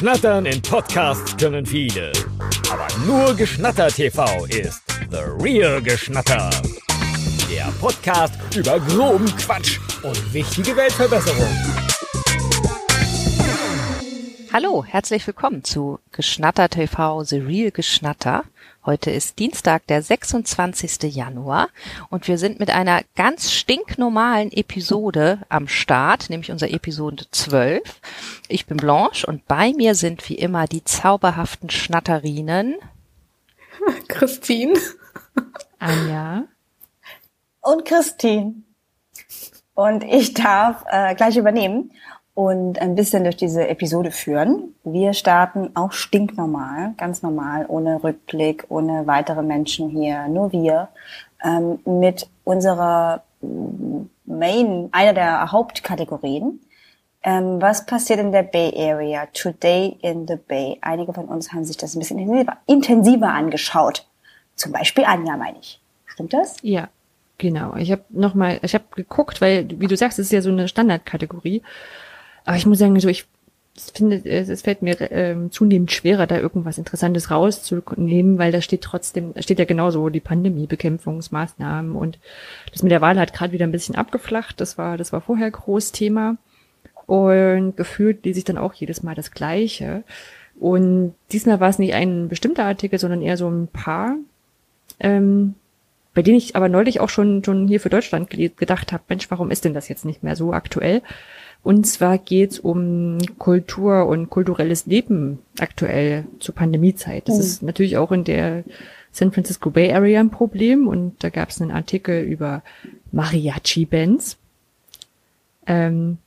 Schnattern in Podcasts können viele. Aber nur Geschnatter TV ist The Real Geschnatter. Der Podcast über groben Quatsch und wichtige Weltverbesserung. Hallo, herzlich willkommen zu Geschnatter TV, The Real Geschnatter. Heute ist Dienstag, der 26. Januar und wir sind mit einer ganz stinknormalen Episode am Start, nämlich unserer Episode 12. Ich bin Blanche und bei mir sind wie immer die zauberhaften Schnatterinen. Christine. Anja. Und Christine. Und ich darf äh, gleich übernehmen und ein bisschen durch diese Episode führen. Wir starten auch stinknormal, ganz normal, ohne Rückblick, ohne weitere Menschen hier, nur wir, ähm, mit unserer Main, einer der Hauptkategorien. Ähm, was passiert in der Bay Area? Today in the Bay. Einige von uns haben sich das ein bisschen intensiver, intensiver angeschaut. Zum Beispiel Anja, meine ich. Stimmt das? Ja, genau. Ich habe noch mal, ich habe geguckt, weil wie du sagst, es ist ja so eine Standardkategorie. Aber ich muss sagen, so ich finde, es fällt mir ähm, zunehmend schwerer, da irgendwas Interessantes rauszunehmen, weil da steht trotzdem, steht ja genauso die Pandemiebekämpfungsmaßnahmen und das mit der Wahl hat gerade wieder ein bisschen abgeflacht. Das war, das war vorher groß Thema. Und gefühlt lese ich dann auch jedes Mal das Gleiche. Und diesmal war es nicht ein bestimmter Artikel, sondern eher so ein paar, ähm, bei denen ich aber neulich auch schon, schon hier für Deutschland gedacht habe, Mensch, warum ist denn das jetzt nicht mehr so aktuell? Und zwar geht es um Kultur und kulturelles Leben aktuell zur Pandemiezeit. Das mhm. ist natürlich auch in der San Francisco Bay Area ein Problem und da gab es einen Artikel über Mariachi-Bands. Ähm,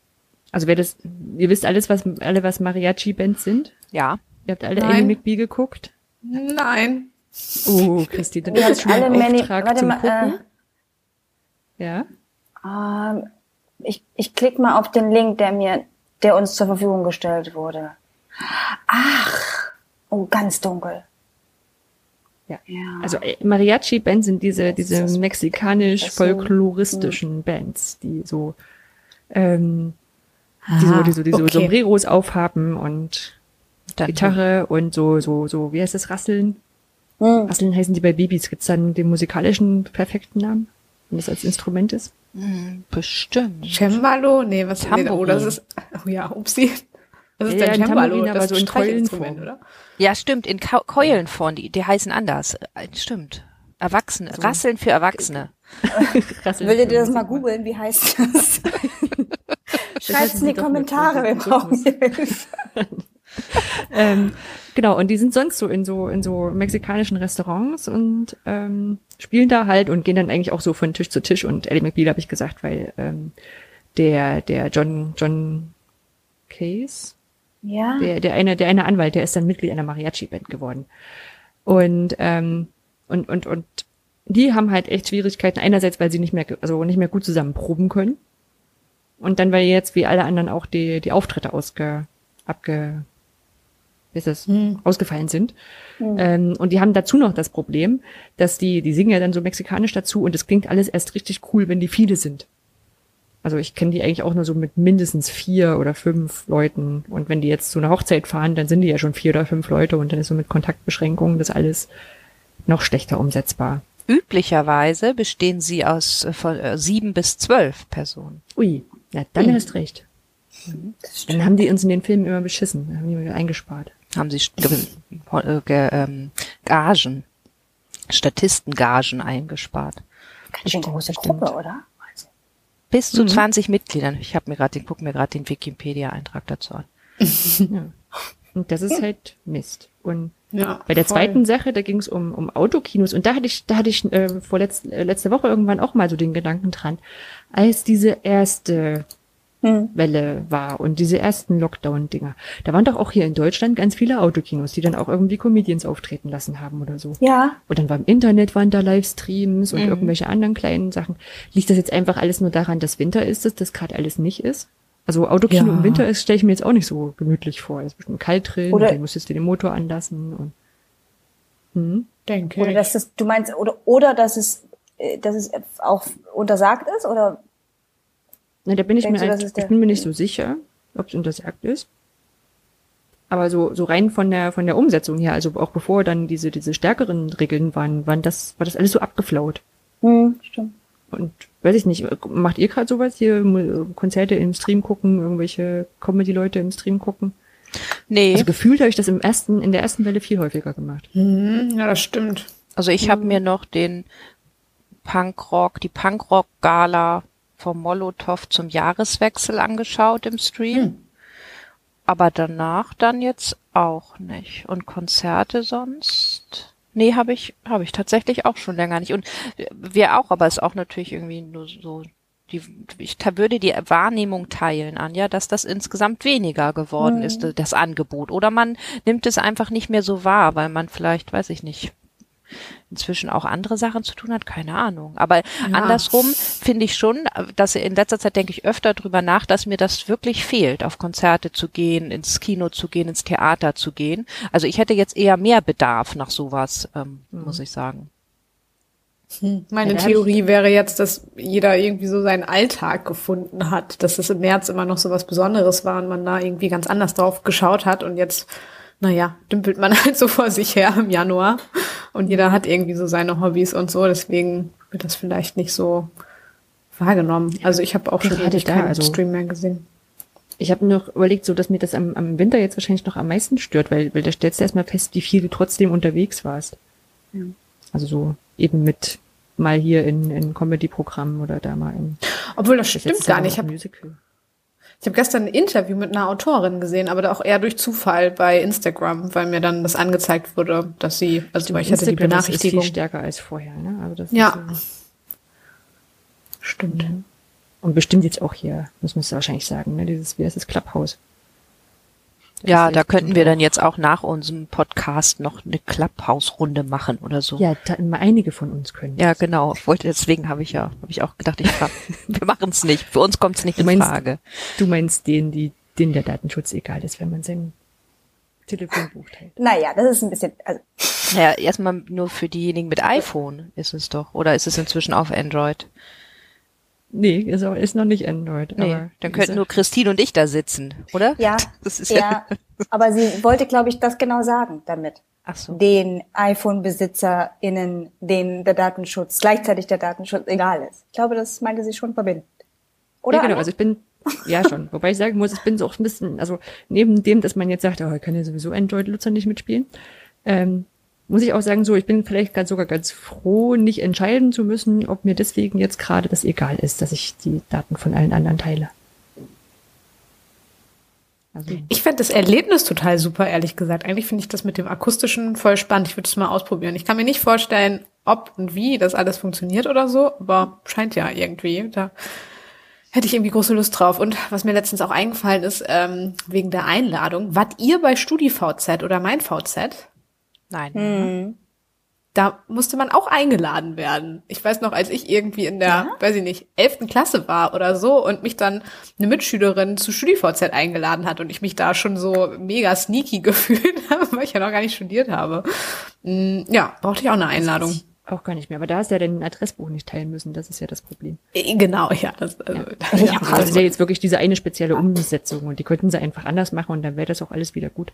also wer das, ihr wisst alles, was alle was Mariachi-Bands sind? Ja. Ihr habt alle Amy McBee geguckt? Nein. Oh, Christi, dann ist schon alle ein Auftrag Mani zum mal, Gucken. Äh, ja. Ähm, ich, ich klicke mal auf den Link, der mir, der uns zur Verfügung gestellt wurde. Ach, oh, ganz dunkel. Ja. ja. Also äh, Mariachi-Bands sind diese, diese mexikanisch-folkloristischen hm. Bands, die so, ähm, die so, die so, die so okay. Sombreros aufhaben und dann Gitarre und so, so, so, wie heißt das, Rasseln? Hm. Rasseln heißen die bei Babys. Gibt's dann den musikalischen perfekten Namen, wenn das als Instrument ist? Bestimmt. Cembalo? Nee, was Tamborin. Nee, oh, das ist, oh ja, upsie. Das ist ja, der Cembalo, das so in Keulenform, oder? Ja, stimmt, in Ka Keulenform, die, die heißen anders. Äh, stimmt. Erwachsene, so. Rasseln für Erwachsene. Würdet ihr das mal googeln, wie heißt das? Schreibt es in die Kommentare, wir brauchen Hilfe. ähm, genau, und die sind sonst so in so in so mexikanischen Restaurants und ähm, spielen da halt und gehen dann eigentlich auch so von Tisch zu Tisch. Und Eddie McBeal habe ich gesagt, weil ähm, der der John John Case, ja. der der eine der eine Anwalt, der ist dann Mitglied einer Mariachi-Band geworden. Und ähm, und und und die haben halt echt Schwierigkeiten. Einerseits, weil sie nicht mehr also nicht mehr gut zusammen proben können. Und dann, weil jetzt wie alle anderen auch die die Auftritte ausge abge wie ist das, hm. ausgefallen sind. Hm. Ähm, und die haben dazu noch das Problem, dass die, die singen ja dann so mexikanisch dazu und es klingt alles erst richtig cool, wenn die viele sind. Also ich kenne die eigentlich auch nur so mit mindestens vier oder fünf Leuten. Und wenn die jetzt zu einer Hochzeit fahren, dann sind die ja schon vier oder fünf Leute und dann ist so mit Kontaktbeschränkungen das alles noch schlechter umsetzbar. Üblicherweise bestehen sie aus äh, von äh, sieben bis zwölf Personen. Ui, ja, dann mhm. hast recht. Mhm. Dann haben die uns in den Filmen immer beschissen, dann haben die immer eingespart haben sie äh, ge, ähm, Gagen, Statistengagen eingespart. Ganz schön große Gruppe, oder? Bis zu mhm. 20 Mitgliedern. Ich habe mir gerade den, guck mir gerade den Wikipedia-Eintrag dazu an. ja. Und das ist halt Mist. Und ja, bei der voll. zweiten Sache, da ging es um, um Autokinos und da hatte ich, da hatte ich äh, vor letzt, äh, letzte Woche irgendwann auch mal so den Gedanken dran, als diese erste hm. Welle war und diese ersten Lockdown-Dinger. Da waren doch auch hier in Deutschland ganz viele Autokinos, die dann auch irgendwie Comedians auftreten lassen haben oder so. Ja. Und dann war im Internet waren da Livestreams und mhm. irgendwelche anderen kleinen Sachen. Liegt das jetzt einfach alles nur daran, dass Winter ist, dass das gerade alles nicht ist? Also Autokino ja. im Winter ist, stelle ich mir jetzt auch nicht so gemütlich vor. Es ist bestimmt kalt drin, oder dann musstest du den Motor anlassen und hm? Denke. Oder dass das, du meinst, oder, oder dass es, äh, dass es auch untersagt ist, oder Ne, da bin ich mir, du, ich bin mir nicht so sicher, ob es untersagt ist. Aber so, so rein von der, von der Umsetzung her, also auch bevor dann diese, diese stärkeren Regeln waren, waren das, war das alles so abgeflaut. Hm, stimmt. Und weiß ich nicht, macht ihr gerade sowas hier, Konzerte im Stream gucken, irgendwelche Comedy-Leute im Stream gucken? Nee. Also gefühlt habe ich das im ersten, in der ersten Welle viel häufiger gemacht. Mhm, ja, das stimmt. Also ich habe mir noch den Punkrock, die Punkrock-Gala vom Molotow zum Jahreswechsel angeschaut im Stream. Hm. Aber danach dann jetzt auch nicht. Und Konzerte sonst? Nee, habe ich, habe ich tatsächlich auch schon länger nicht. Und wir auch, aber es ist auch natürlich irgendwie nur so die, ich würde die Wahrnehmung teilen, Anja, dass das insgesamt weniger geworden mhm. ist, das Angebot. Oder man nimmt es einfach nicht mehr so wahr, weil man vielleicht, weiß ich nicht, inzwischen auch andere Sachen zu tun hat, keine Ahnung. Aber ja. andersrum finde ich schon, dass in letzter Zeit denke ich öfter drüber nach, dass mir das wirklich fehlt, auf Konzerte zu gehen, ins Kino zu gehen, ins Theater zu gehen. Also ich hätte jetzt eher mehr Bedarf nach sowas, ähm, mhm. muss ich sagen. Hm. Meine Theorie wäre jetzt, dass jeder irgendwie so seinen Alltag gefunden hat, dass es im März immer noch so was Besonderes war und man da irgendwie ganz anders drauf geschaut hat und jetzt, naja, dümpelt man halt so vor sich her im Januar und jeder hat irgendwie so seine Hobbys und so, deswegen wird das vielleicht nicht so wahrgenommen. Also ich habe auch schon ewig keinen also Stream mehr gesehen. Ich habe noch überlegt, so dass mir das am, am Winter jetzt wahrscheinlich noch am meisten stört, weil, weil da stellst du erstmal fest, wie viel du trotzdem unterwegs warst. Ja. Also so eben mit mal hier in, in Comedy-Programmen oder da mal in. Obwohl das stimmt gar nicht. Ich habe ich hab gestern ein Interview mit einer Autorin gesehen, aber auch eher durch Zufall bei Instagram, weil mir dann das angezeigt wurde, dass sie, also ich hatte die Benachrichtigung. Ist viel stärker als vorher, ne? Also das ja. So stimmt. Und bestimmt jetzt auch hier, muss man es wahrscheinlich sagen, ne? Dieses, wie heißt das, Clubhouse. Ja, da könnten wir dann jetzt auch nach unserem Podcast noch eine Clubhouse-Runde machen oder so. Ja, da, einige von uns können. Ja, genau. Wollte deswegen habe ich ja, habe ich auch gedacht, ich frage. wir machen es nicht. Für uns kommt es nicht du in Frage. Du meinst den, die, denen der Datenschutz egal ist, wenn man sein Telefonbuch teilt. Naja, das ist ein bisschen. Also. Naja, erstmal nur für diejenigen mit iPhone ist es doch. Oder ist es inzwischen auf Android? Nee, ist, auch, ist noch nicht Android. Nee, dann könnten nur Christine und ich da sitzen, oder? Ja, das ist ja, ja aber sie wollte, glaube ich, das genau sagen damit. Ach so. Den iPhone-BesitzerInnen, denen der Datenschutz, gleichzeitig der Datenschutz egal ist. Ich glaube, das meinte sie schon verbindend. Oder? Ja, genau, also ich bin, ja schon. Wobei ich sagen muss, ich bin so auch ein bisschen, also neben dem, dass man jetzt sagt, oh, ich kann ja sowieso Android-Nutzer nicht mitspielen, ähm, muss ich auch sagen, so, ich bin vielleicht ganz, sogar ganz froh, nicht entscheiden zu müssen, ob mir deswegen jetzt gerade das egal ist, dass ich die Daten von allen anderen teile. Also. Ich fände das Erlebnis total super, ehrlich gesagt. Eigentlich finde ich das mit dem akustischen voll spannend. Ich würde es mal ausprobieren. Ich kann mir nicht vorstellen, ob und wie das alles funktioniert oder so, aber scheint ja irgendwie. Da hätte ich irgendwie große Lust drauf. Und was mir letztens auch eingefallen ist, ähm, wegen der Einladung, wart ihr bei StudiVZ oder mein VZ? Nein. Mhm. Da musste man auch eingeladen werden. Ich weiß noch, als ich irgendwie in der, ja? weiß ich nicht, elften Klasse war oder so und mich dann eine Mitschülerin zu StudiVZ eingeladen hat und ich mich da schon so mega sneaky gefühlt habe, weil ich ja noch gar nicht studiert habe. Mm, ja, brauchte ich auch eine Einladung. Auch gar nicht mehr. Aber da hast du ja dein Adressbuch nicht teilen müssen. Das ist ja das Problem. Äh, genau, ja. Das, also, ja. Das, ja, das ist ja jetzt wirklich diese eine spezielle Umsetzung und die könnten sie einfach anders machen und dann wäre das auch alles wieder gut.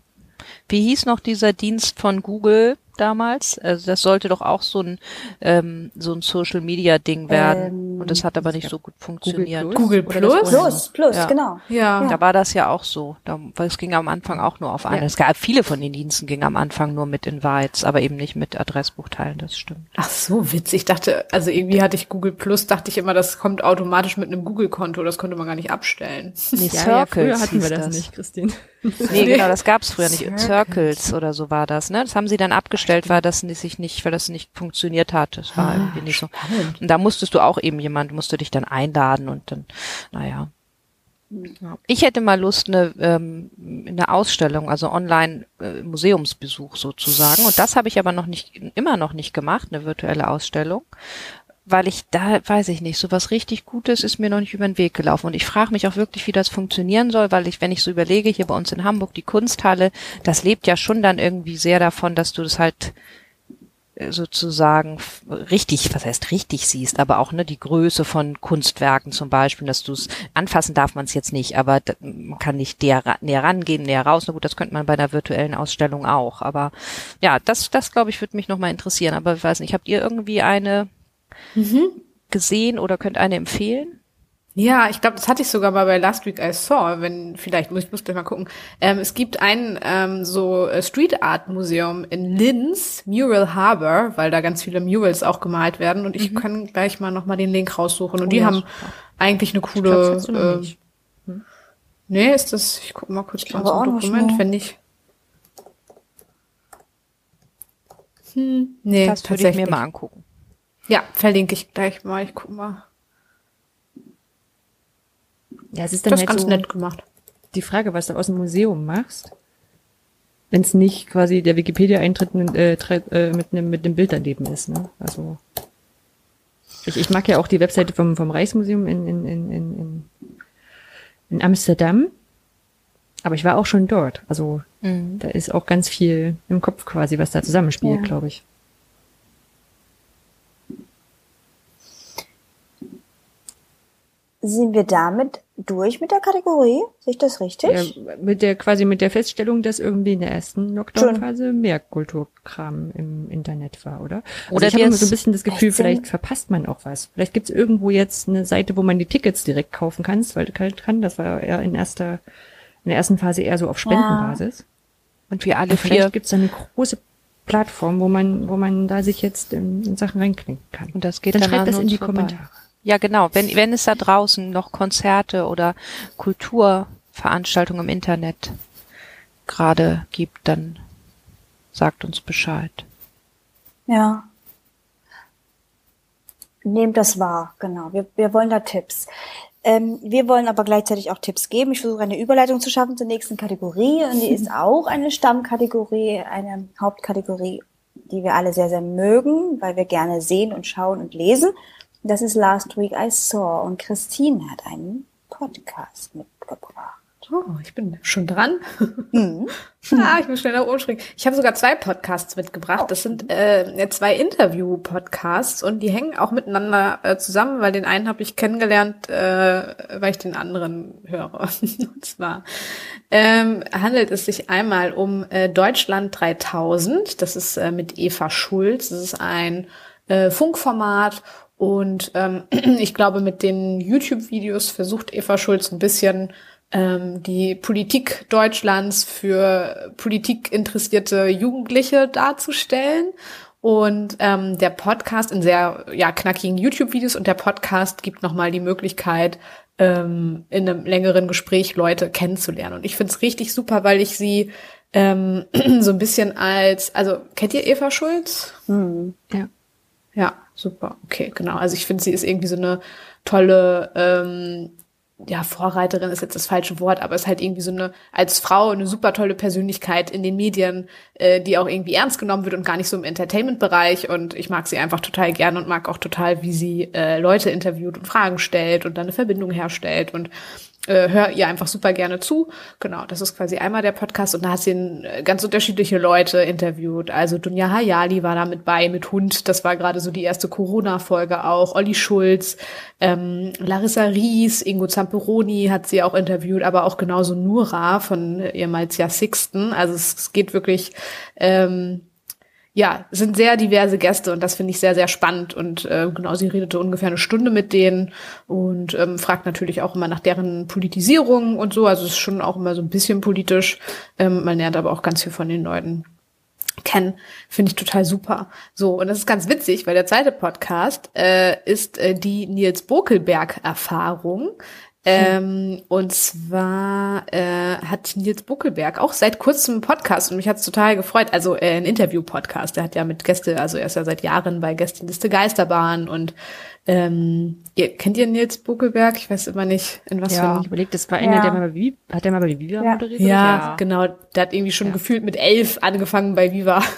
Wie hieß noch dieser Dienst von Google damals? Also das sollte doch auch so ein ähm, so ein Social Media Ding werden ähm, und das hat aber nicht so gut funktioniert. Google Plus, Google Plus, Plus, Plus ja. genau. Ja. Da war das ja auch so. Da, weil es ging am Anfang auch nur auf eine. Ja. Es gab viele von den Diensten gingen am Anfang nur mit Invites, aber eben nicht mit Adressbuchteilen. Das stimmt. Ach so, witzig. Ich dachte, also irgendwie hatte ich Google Plus, dachte ich immer, das kommt automatisch mit einem Google-Konto. Das konnte man gar nicht abstellen. Nee, ja, Circles. Ja, früher hatten wir das, das nicht, Christine. Nee, genau, das gab's früher nicht. Circles. Circles oder so war das, ne? Das haben sie dann abgestellt, weil das sich nicht, weil das nicht funktioniert hat. Das war ah, irgendwie nicht so. Und da musstest du auch eben jemand, musste dich dann einladen und dann, naja. Ich hätte mal Lust, eine, ähm, eine Ausstellung, also online äh, Museumsbesuch sozusagen. Und das habe ich aber noch nicht, immer noch nicht gemacht, eine virtuelle Ausstellung weil ich da, weiß ich nicht, so was richtig Gutes ist mir noch nicht über den Weg gelaufen. Und ich frage mich auch wirklich, wie das funktionieren soll, weil ich, wenn ich so überlege, hier bei uns in Hamburg, die Kunsthalle, das lebt ja schon dann irgendwie sehr davon, dass du das halt äh, sozusagen richtig, was heißt richtig siehst, aber auch ne, die Größe von Kunstwerken zum Beispiel, dass du es anfassen darf man es jetzt nicht, aber man kann nicht näher, näher rangehen, näher raus. Na gut, das könnte man bei einer virtuellen Ausstellung auch. Aber ja, das, das glaube ich, würde mich nochmal interessieren. Aber ich weiß nicht, habt ihr irgendwie eine mhm. gesehen oder könnt eine empfehlen? Ja, ich glaube, das hatte ich sogar mal bei Last Week I Saw, wenn vielleicht, muss ich muss gleich mal gucken. Ähm, es gibt ein ähm, so äh, Street Art Museum in Linz, Mural Harbor, weil da ganz viele Murals auch gemalt werden und ich mhm. kann gleich mal nochmal den Link raussuchen und oh, die ja, haben super. eigentlich eine coole ich glaub, äh, hm? Nee, ist das, ich gucke mal kurz bei unserem Dokument, wenn ich Hm, nee, das würde ich mir mal angucken. Ja, verlinke ich gleich mal, ich guck mal. Ja, es ist dann das halt ganz so nett gemacht. Die Frage, was du aus dem Museum machst, wenn es nicht quasi der Wikipedia-Eintritt äh, äh, mit einem mit einem Bild daneben ist. Ne? Also ich, ich mag ja auch die Webseite vom vom Reichsmuseum in in in in, in Amsterdam, aber ich war auch schon dort. Also mhm. da ist auch ganz viel im Kopf quasi, was da zusammenspielt, ja. glaube ich. Sind wir damit durch mit der Kategorie? Sehe ich das richtig? Ja, mit der quasi mit der Feststellung, dass irgendwie in der ersten Lockdown-Phase mehr Kulturkram im Internet war, oder? Also oder ich habe immer so ein bisschen das Gefühl, vielleicht verpasst man auch was. Vielleicht gibt's irgendwo jetzt eine Seite, wo man die Tickets direkt kaufen kannst, weil du kann. Das war ja in erster, in der ersten Phase eher so auf Spendenbasis. Ja. Und wir alle Und vielleicht vier. gibt's da eine große Plattform, wo man, wo man da sich jetzt in, in Sachen reinklinken kann. Und das geht dann, dann schreibt das in die vorbei. Kommentare. Ja, genau. Wenn, wenn es da draußen noch Konzerte oder Kulturveranstaltungen im Internet gerade gibt, dann sagt uns Bescheid. Ja. Nehmt das wahr, genau. Wir, wir wollen da Tipps. Ähm, wir wollen aber gleichzeitig auch Tipps geben. Ich versuche eine Überleitung zu schaffen zur nächsten Kategorie. Und die ist auch eine Stammkategorie, eine Hauptkategorie, die wir alle sehr, sehr mögen, weil wir gerne sehen und schauen und lesen. Das ist Last Week I Saw und Christine hat einen Podcast mitgebracht. Oh, ich bin schon dran. Mhm. ah, ich muss schnell nach oben springen. Ich habe sogar zwei Podcasts mitgebracht. Das sind äh, zwei Interview-Podcasts und die hängen auch miteinander äh, zusammen, weil den einen habe ich kennengelernt, äh, weil ich den anderen höre. und zwar ähm, handelt es sich einmal um äh, Deutschland 3000. Das ist äh, mit Eva Schulz. Das ist ein äh, Funkformat und ähm, ich glaube, mit den YouTube-Videos versucht Eva Schulz ein bisschen ähm, die Politik Deutschlands für politikinteressierte Jugendliche darzustellen. Und ähm, der Podcast in sehr ja, knackigen YouTube-Videos und der Podcast gibt nochmal die Möglichkeit, ähm, in einem längeren Gespräch Leute kennenzulernen. Und ich finde es richtig super, weil ich sie ähm, so ein bisschen als, also kennt ihr Eva Schulz? Mhm. Ja. Ja, super. Okay, genau. Also ich finde, sie ist irgendwie so eine tolle, ähm, ja, Vorreiterin ist jetzt das falsche Wort, aber ist halt irgendwie so eine, als Frau eine super tolle Persönlichkeit in den Medien, äh, die auch irgendwie ernst genommen wird und gar nicht so im Entertainment-Bereich. Und ich mag sie einfach total gern und mag auch total, wie sie äh, Leute interviewt und Fragen stellt und dann eine Verbindung herstellt und äh, hör ihr einfach super gerne zu. Genau, das ist quasi einmal der Podcast und da hat sie äh, ganz unterschiedliche Leute interviewt. Also Dunja Hayali war da mit bei, mit Hund. Das war gerade so die erste Corona-Folge auch. Olli Schulz, ähm, Larissa Ries, Ingo Zamperoni hat sie auch interviewt, aber auch genauso Nura von ehemals Ja Sixten. Also es, es geht wirklich ähm, ja, sind sehr diverse Gäste und das finde ich sehr, sehr spannend. Und äh, genau, sie redete ungefähr eine Stunde mit denen und ähm, fragt natürlich auch immer nach deren Politisierung und so. Also es ist schon auch immer so ein bisschen politisch. Ähm, man lernt aber auch ganz viel von den Leuten kennen, finde ich total super. So, und das ist ganz witzig, weil der zweite Podcast äh, ist äh, die Nils Bokelberg-Erfahrung. Ähm, und zwar äh, hat Nils Buckelberg auch seit kurzem einen Podcast und mich hat's total gefreut. Also äh, ein Interview-Podcast. Der hat ja mit Gäste, also er ist ja seit Jahren bei Gästeliste Geisterbahn und ähm, ihr, kennt ihr Nils Buckelberg? Ich weiß immer nicht, in was ja, für ich überlegt, das war einer, ja. der mal bei Viva, hat der mal bei Viva ja. moderiert? Ja, ja, genau. Der hat irgendwie schon ja. gefühlt mit elf angefangen bei Viva.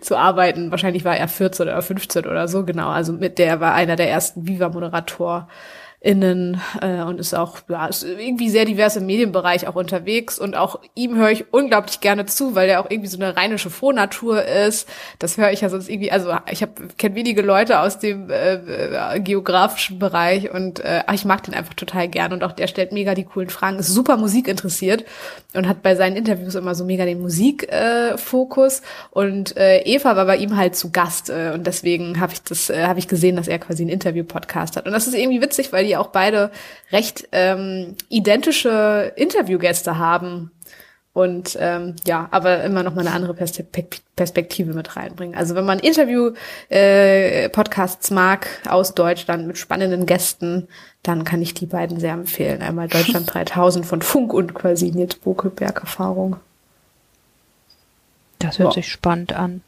zu arbeiten. Wahrscheinlich war er 14 oder 15 oder so, genau. Also mit der war einer der ersten Viva-Moderator innen äh, und ist auch ja ist irgendwie sehr divers im Medienbereich auch unterwegs. Und auch ihm höre ich unglaublich gerne zu, weil er auch irgendwie so eine rheinische Frohnatur ist. Das höre ich ja sonst irgendwie, also ich habe kenne wenige Leute aus dem äh, äh, geografischen Bereich und äh, ich mag den einfach total gern. Und auch der stellt mega die coolen Fragen, ist super Musik interessiert und hat bei seinen Interviews immer so mega den Musikfokus äh, und äh, Eva war bei ihm halt zu Gast äh, und deswegen habe ich das äh, habe ich gesehen, dass er quasi einen Interview Podcast hat. Und das ist irgendwie witzig, weil die auch beide recht ähm, identische Interviewgäste haben und ähm, ja, aber immer noch mal eine andere Perspektive mit reinbringen. Also wenn man Interview-Podcasts äh, mag aus Deutschland mit spannenden Gästen, dann kann ich die beiden sehr empfehlen. Einmal Deutschland 3000 von Funk und quasi Nils Bokelberg Erfahrung. Das hört ja. sich spannend an.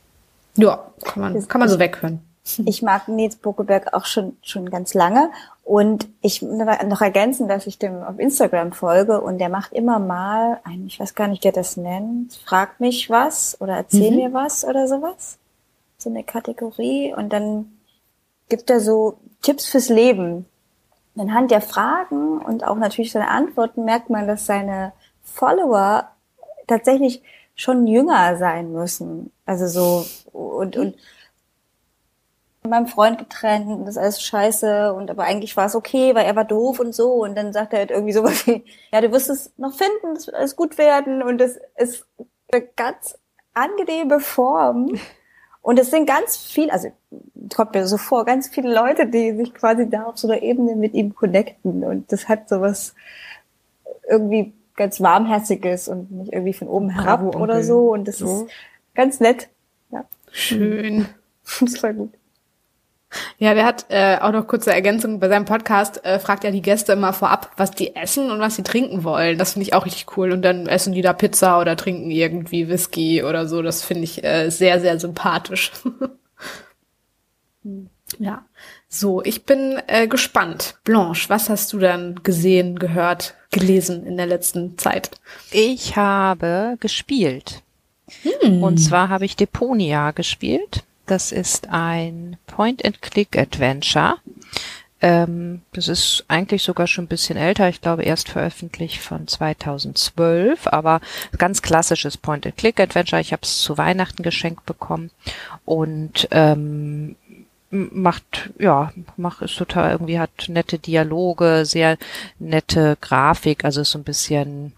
Ja, kann man, kann man so weghören. Ich mag Nils Bokelberg auch schon, schon ganz lange. Und ich noch ergänzen, dass ich dem auf Instagram folge und der macht immer mal ein, ich weiß gar nicht, der das nennt, frag mich was oder erzähl mhm. mir was oder sowas. So eine Kategorie. Und dann gibt er so Tipps fürs Leben. Anhand der Fragen und auch natürlich seine Antworten merkt man, dass seine Follower tatsächlich schon jünger sein müssen. Also so, und, und mit meinem Freund getrennt und das ist alles scheiße und aber eigentlich war es okay, weil er war doof und so und dann sagt er halt irgendwie sowas wie, ja, du wirst es noch finden, es wird alles gut werden und das ist eine ganz angenehme Form und es sind ganz viel, also kommt mir so vor, ganz viele Leute, die sich quasi da auf so einer Ebene mit ihm connecten und das hat sowas irgendwie ganz warmherziges und nicht irgendwie von oben herab Bravo, oder so und das so. ist ganz nett. Ja. Schön. Das war gut. Ja, der hat äh, auch noch kurze Ergänzung bei seinem Podcast, äh, fragt er die Gäste immer vorab, was die essen und was sie trinken wollen. Das finde ich auch richtig cool. Und dann essen die da Pizza oder trinken irgendwie Whisky oder so. Das finde ich äh, sehr, sehr sympathisch. ja. So, ich bin äh, gespannt. Blanche, was hast du dann gesehen, gehört, gelesen in der letzten Zeit? Ich habe gespielt. Hm. Und zwar habe ich Deponia gespielt. Das ist ein Point-and-Click-Adventure. Ähm, das ist eigentlich sogar schon ein bisschen älter. Ich glaube, erst veröffentlicht von 2012, aber ganz klassisches Point-and-Click-Adventure. Ich habe es zu Weihnachten geschenkt bekommen und ähm, macht ja macht ist total irgendwie hat nette Dialoge sehr nette Grafik also ist so ein bisschen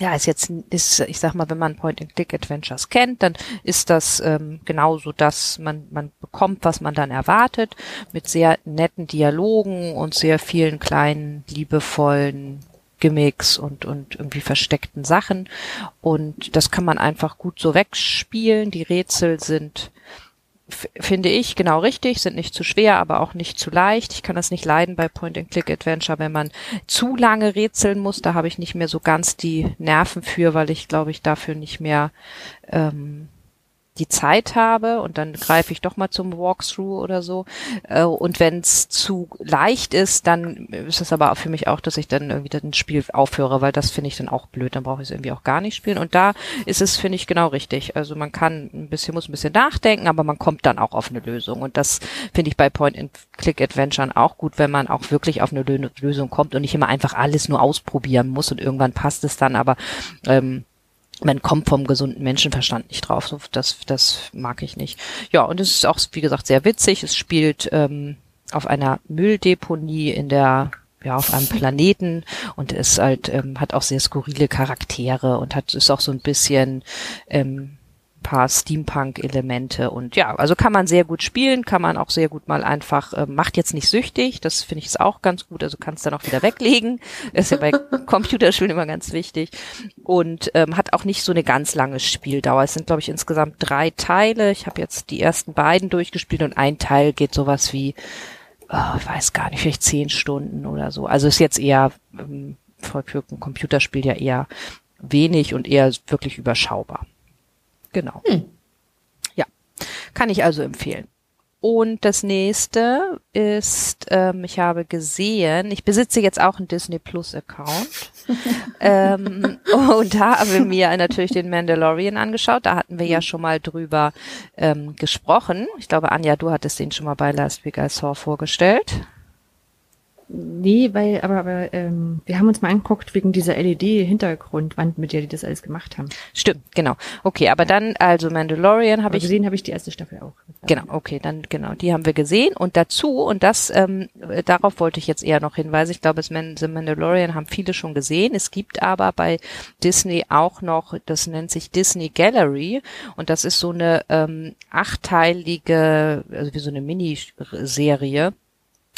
ja, ist jetzt, ist, ich sag mal, wenn man Point-and-Click-Adventures kennt, dann ist das ähm, genauso, dass man, man bekommt, was man dann erwartet, mit sehr netten Dialogen und sehr vielen kleinen, liebevollen Gimmicks und, und irgendwie versteckten Sachen. Und das kann man einfach gut so wegspielen. Die Rätsel sind finde ich genau richtig, sind nicht zu schwer, aber auch nicht zu leicht. Ich kann das nicht leiden bei Point-and-Click-Adventure, wenn man zu lange rätseln muss. Da habe ich nicht mehr so ganz die Nerven für, weil ich glaube ich dafür nicht mehr ähm, die Zeit habe und dann greife ich doch mal zum Walkthrough oder so. Äh, und wenn es zu leicht ist, dann ist es aber für mich auch, dass ich dann irgendwie das Spiel aufhöre, weil das finde ich dann auch blöd. Dann brauche ich es irgendwie auch gar nicht spielen. Und da ist es, finde ich, genau richtig. Also man kann ein bisschen, muss ein bisschen nachdenken, aber man kommt dann auch auf eine Lösung. Und das finde ich bei Point-and-Click-Adventuren auch gut, wenn man auch wirklich auf eine Lösung kommt und nicht immer einfach alles nur ausprobieren muss und irgendwann passt es dann. Aber ähm, man kommt vom gesunden Menschenverstand nicht drauf. Das, das mag ich nicht. Ja, und es ist auch, wie gesagt, sehr witzig. Es spielt ähm, auf einer Mülldeponie in der ja auf einem Planeten und es halt ähm, hat auch sehr skurrile Charaktere und hat ist auch so ein bisschen ähm, paar Steampunk-Elemente. Und ja, also kann man sehr gut spielen, kann man auch sehr gut mal einfach, äh, macht jetzt nicht süchtig, das finde ich ist auch ganz gut, also kannst dann auch wieder weglegen, ist ja bei Computerspielen immer ganz wichtig. Und ähm, hat auch nicht so eine ganz lange Spieldauer. Es sind glaube ich insgesamt drei Teile, ich habe jetzt die ersten beiden durchgespielt und ein Teil geht sowas wie, oh, ich weiß gar nicht, vielleicht zehn Stunden oder so, also ist jetzt eher ähm, für ein Computerspiel ja eher wenig und eher wirklich überschaubar. Genau. Hm. Ja, kann ich also empfehlen. Und das nächste ist, ähm, ich habe gesehen, ich besitze jetzt auch einen Disney Plus Account. ähm, und da haben wir mir natürlich den Mandalorian angeschaut. Da hatten wir ja schon mal drüber ähm, gesprochen. Ich glaube, Anja, du hattest den schon mal bei Last Week I Saw vorgestellt. Nee, weil, aber, aber ähm, wir haben uns mal angeguckt wegen dieser LED-Hintergrundwand, mit der die das alles gemacht haben. Stimmt, genau. Okay, aber dann, also Mandalorian habe ich. Gesehen habe ich die erste Staffel auch. Genau, okay, dann genau, die haben wir gesehen. Und dazu, und das, ähm, darauf wollte ich jetzt eher noch hinweisen, ich glaube, es The Mandalorian haben viele schon gesehen. Es gibt aber bei Disney auch noch, das nennt sich Disney Gallery und das ist so eine ähm, achteilige, also wie so eine Miniserie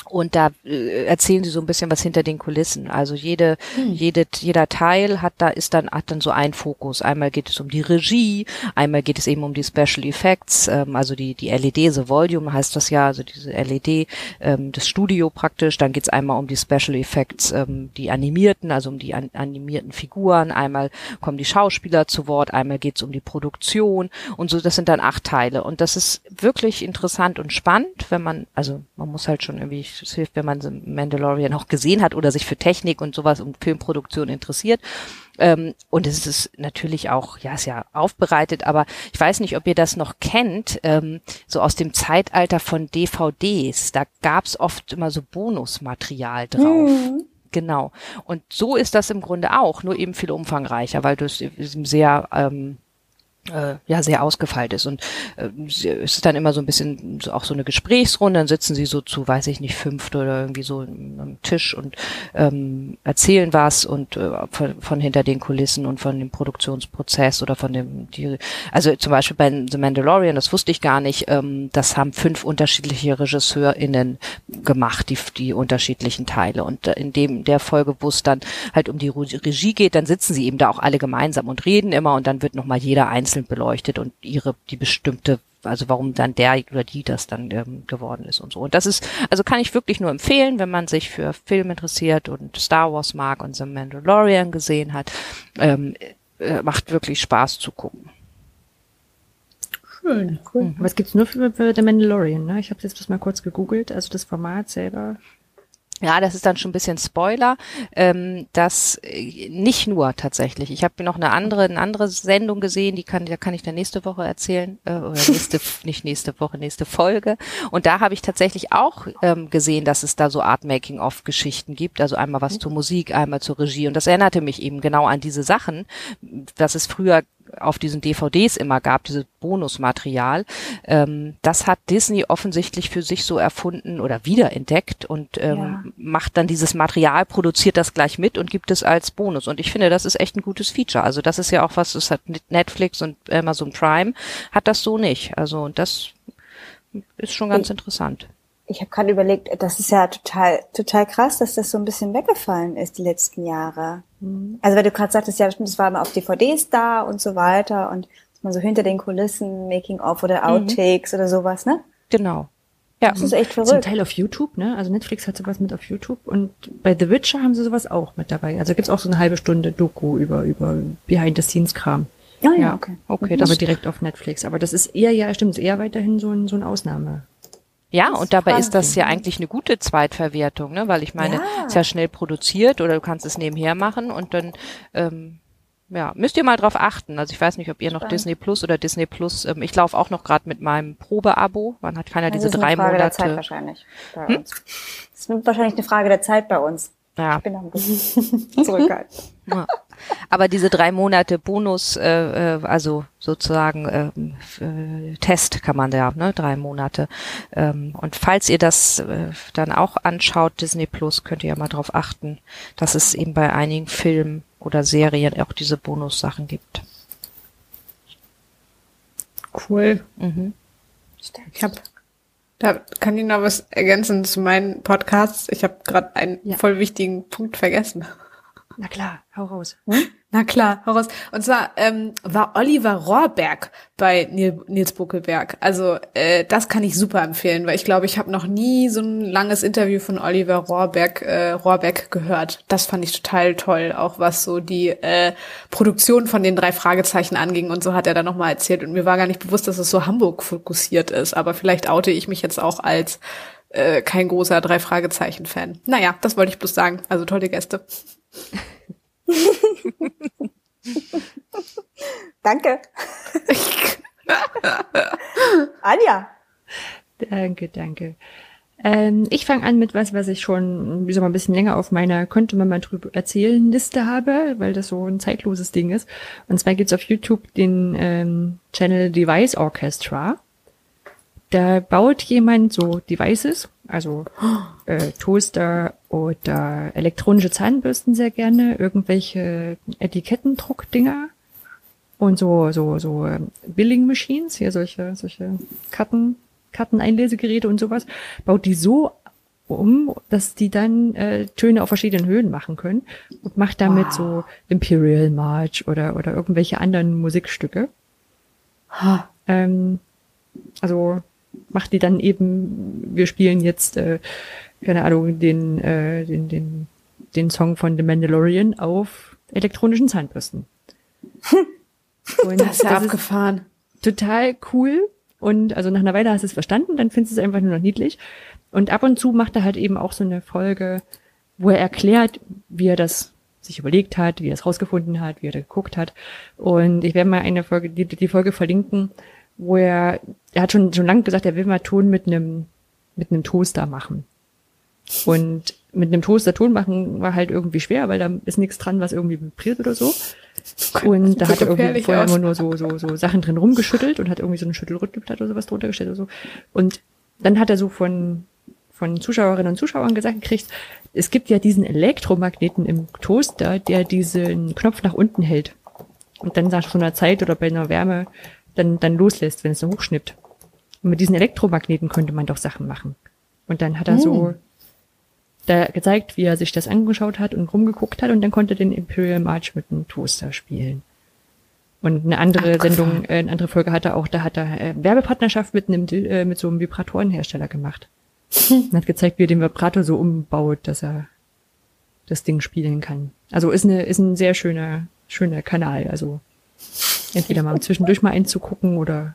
und da äh, erzählen sie so ein bisschen was hinter den Kulissen. Also jede, hm. jede, jeder Teil hat da ist dann hat dann so ein Fokus. Einmal geht es um die Regie, einmal geht es eben um die Special Effects, ähm, also die die LED, the Volume heißt das ja, also diese LED, ähm, das Studio praktisch. Dann geht es einmal um die Special Effects, ähm, die animierten, also um die an, animierten Figuren. Einmal kommen die Schauspieler zu Wort, einmal geht es um die Produktion und so. Das sind dann acht Teile und das ist wirklich interessant und spannend, wenn man, also man muss halt schon irgendwie es hilft, wenn man Mandalorian auch gesehen hat oder sich für Technik und sowas und Filmproduktion interessiert. Ähm, und es ist natürlich auch, ja, ist ja aufbereitet, aber ich weiß nicht, ob ihr das noch kennt, ähm, so aus dem Zeitalter von DVDs. Da gab's oft immer so Bonusmaterial drauf. Mhm. Genau. Und so ist das im Grunde auch, nur eben viel umfangreicher, weil du es sehr ähm, äh, ja sehr ausgefeilt ist. Und äh, es ist dann immer so ein bisschen so auch so eine Gesprächsrunde. Dann sitzen sie so zu weiß ich nicht fünft oder irgendwie so am Tisch und ähm, erzählen was und äh, von, von hinter den Kulissen und von dem Produktionsprozess oder von dem die also zum Beispiel bei The Mandalorian das wusste ich gar nicht ähm, das haben fünf unterschiedliche RegisseurInnen gemacht die die unterschiedlichen Teile. Und in dem der Folge wo es dann halt um die Regie geht dann sitzen sie eben da auch alle gemeinsam und reden immer und dann wird noch mal jeder einzelne einzeln beleuchtet und ihre die bestimmte also warum dann der oder die das dann ähm, geworden ist und so. Und das ist, also kann ich wirklich nur empfehlen, wenn man sich für Film interessiert und Star Wars mag und The Mandalorian gesehen hat, ähm, äh, macht wirklich Spaß zu gucken. Schön, cool. Mhm. Was gibt's nur für, für The Mandalorian? Ne? Ich habe jetzt das mal kurz gegoogelt, also das Format selber. Ja, das ist dann schon ein bisschen Spoiler. Ähm, das äh, nicht nur tatsächlich. Ich habe noch eine andere, eine andere Sendung gesehen, die kann, da kann ich dann nächste Woche erzählen äh, oder nächste, nicht nächste Woche, nächste Folge. Und da habe ich tatsächlich auch ähm, gesehen, dass es da so Art Making-of-Geschichten gibt. Also einmal was zur Musik, einmal zur Regie. Und das erinnerte mich eben genau an diese Sachen, dass es früher auf diesen DVDs immer gab, dieses Bonusmaterial. Ähm, das hat Disney offensichtlich für sich so erfunden oder wiederentdeckt und ähm, ja. macht dann dieses Material, produziert das gleich mit und gibt es als Bonus. Und ich finde, das ist echt ein gutes Feature. Also das ist ja auch was, das hat Netflix und Amazon Prime, hat das so nicht. Also das ist schon ganz ich, interessant. Ich habe gerade überlegt, das ist ja total, total krass, dass das so ein bisschen weggefallen ist die letzten Jahre. Mhm. Also weil du gerade sagtest, ja, das war immer auf DVDs da und so weiter und man so hinter den Kulissen, Making-of oder mhm. Outtakes mhm. oder sowas, ne? Genau. Ja. Das ist echt verrückt. Zum Teil auf YouTube, ne? Also Netflix hat sowas mit auf YouTube und bei The Witcher haben sie sowas auch mit dabei. Also gibt's auch so eine halbe Stunde Doku über, über Behind-the-Scenes-Kram. Ah, ja, ja, okay. Okay, das aber direkt auf Netflix. Aber das ist eher, ja, stimmt, eher weiterhin so ein, so ein Ausnahme. Ja, und dabei ist das ja eigentlich eine gute Zweitverwertung, ne? weil ich meine, ja. ist ja schnell produziert oder du kannst es nebenher machen und dann ähm, ja, müsst ihr mal drauf achten. Also ich weiß nicht, ob ihr noch Spannend. Disney Plus oder Disney Plus. Ähm, ich laufe auch noch gerade mit meinem Probeabo. Man hat keiner diese drei Monate. Das ist eine Frage der Zeit wahrscheinlich bei hm? uns. Das ist wahrscheinlich eine Frage der Zeit bei uns. Ja. Ich bin am zurückhalten. Ja. Aber diese drei Monate Bonus, äh, äh, also sozusagen äh, äh, Test kann man ja, ne, drei Monate. Ähm, und falls ihr das äh, dann auch anschaut, Disney Plus, könnt ihr ja mal darauf achten, dass es eben bei einigen Filmen oder Serien auch diese Bonussachen gibt. Cool. Mhm. Ich habe da kann ich noch was ergänzen zu meinen Podcasts. Ich habe gerade einen ja. voll wichtigen Punkt vergessen. Na klar, hau raus. Hm? Na klar, hau raus. Und zwar ähm, war Oliver Rohrberg bei Nils Buckelberg. Also äh, das kann ich super empfehlen, weil ich glaube, ich habe noch nie so ein langes Interview von Oliver Rohrberg, äh, Rohrbeck gehört. Das fand ich total toll, auch was so die äh, Produktion von den drei Fragezeichen anging und so hat er da nochmal erzählt. Und mir war gar nicht bewusst, dass es so Hamburg fokussiert ist. Aber vielleicht oute ich mich jetzt auch als äh, kein großer drei Fragezeichen-Fan. Naja, das wollte ich bloß sagen. Also tolle Gäste. Danke. Anja. Danke, danke. Ähm, ich fange an mit was, was ich schon, wie soll man ein bisschen länger auf meiner könnte man mal drüber erzählen Liste habe, weil das so ein zeitloses Ding ist. Und zwar gibt's auf YouTube den ähm, Channel Device Orchestra. Da baut jemand so Devices, also äh, Toaster oder elektronische Zahnbürsten sehr gerne, irgendwelche Etikettendruckdinger und so so so ähm, Billing Machines, hier solche solche Karten Karteneinlesegeräte und sowas, baut die so um, dass die dann äh, Töne auf verschiedenen Höhen machen können und macht damit wow. so Imperial March oder oder irgendwelche anderen Musikstücke. Ha. Ähm, also macht die dann eben, wir spielen jetzt, äh, keine Ahnung, den, äh, den, den, den Song von The Mandalorian auf elektronischen Zahnbürsten. Und das ist ja abgefahren. Ist total cool. Und also nach einer Weile hast du es verstanden, dann findest du es einfach nur noch niedlich. Und ab und zu macht er halt eben auch so eine Folge, wo er erklärt, wie er das sich überlegt hat, wie er es rausgefunden hat, wie er da geguckt hat. Und ich werde mal eine Folge, die, die Folge verlinken, wo er, er hat schon, schon lange gesagt, er will mal Ton mit einem, mit einem Toaster machen. Und mit einem Toaster Ton machen war halt irgendwie schwer, weil da ist nichts dran, was irgendwie vibriert oder so. Und da hat er irgendwie vorher immer nur so, so, so Sachen drin rumgeschüttelt und hat irgendwie so eine Schüttelrüttelplatte oder sowas drunter gestellt oder so. Und dann hat er so von, von Zuschauerinnen und Zuschauern gesagt gekriegt, es gibt ja diesen Elektromagneten im Toaster, der diesen Knopf nach unten hält. Und dann nach so einer Zeit oder bei einer Wärme dann, dann loslässt, wenn es so hochschnippt. Und mit diesen Elektromagneten könnte man doch Sachen machen. Und dann hat er hm. so da gezeigt, wie er sich das angeschaut hat und rumgeguckt hat und dann konnte den Imperial March mit einem Toaster spielen. Und eine andere Ach, Sendung, äh, eine andere Folge hat er auch, da hat er äh, Werbepartnerschaft mit einem äh, mit so einem Vibratorenhersteller gemacht. und hat gezeigt, wie er den Vibrator so umbaut, dass er das Ding spielen kann. Also ist eine ist ein sehr schöner schöner Kanal. Also entweder mal zwischendurch mal einzugucken oder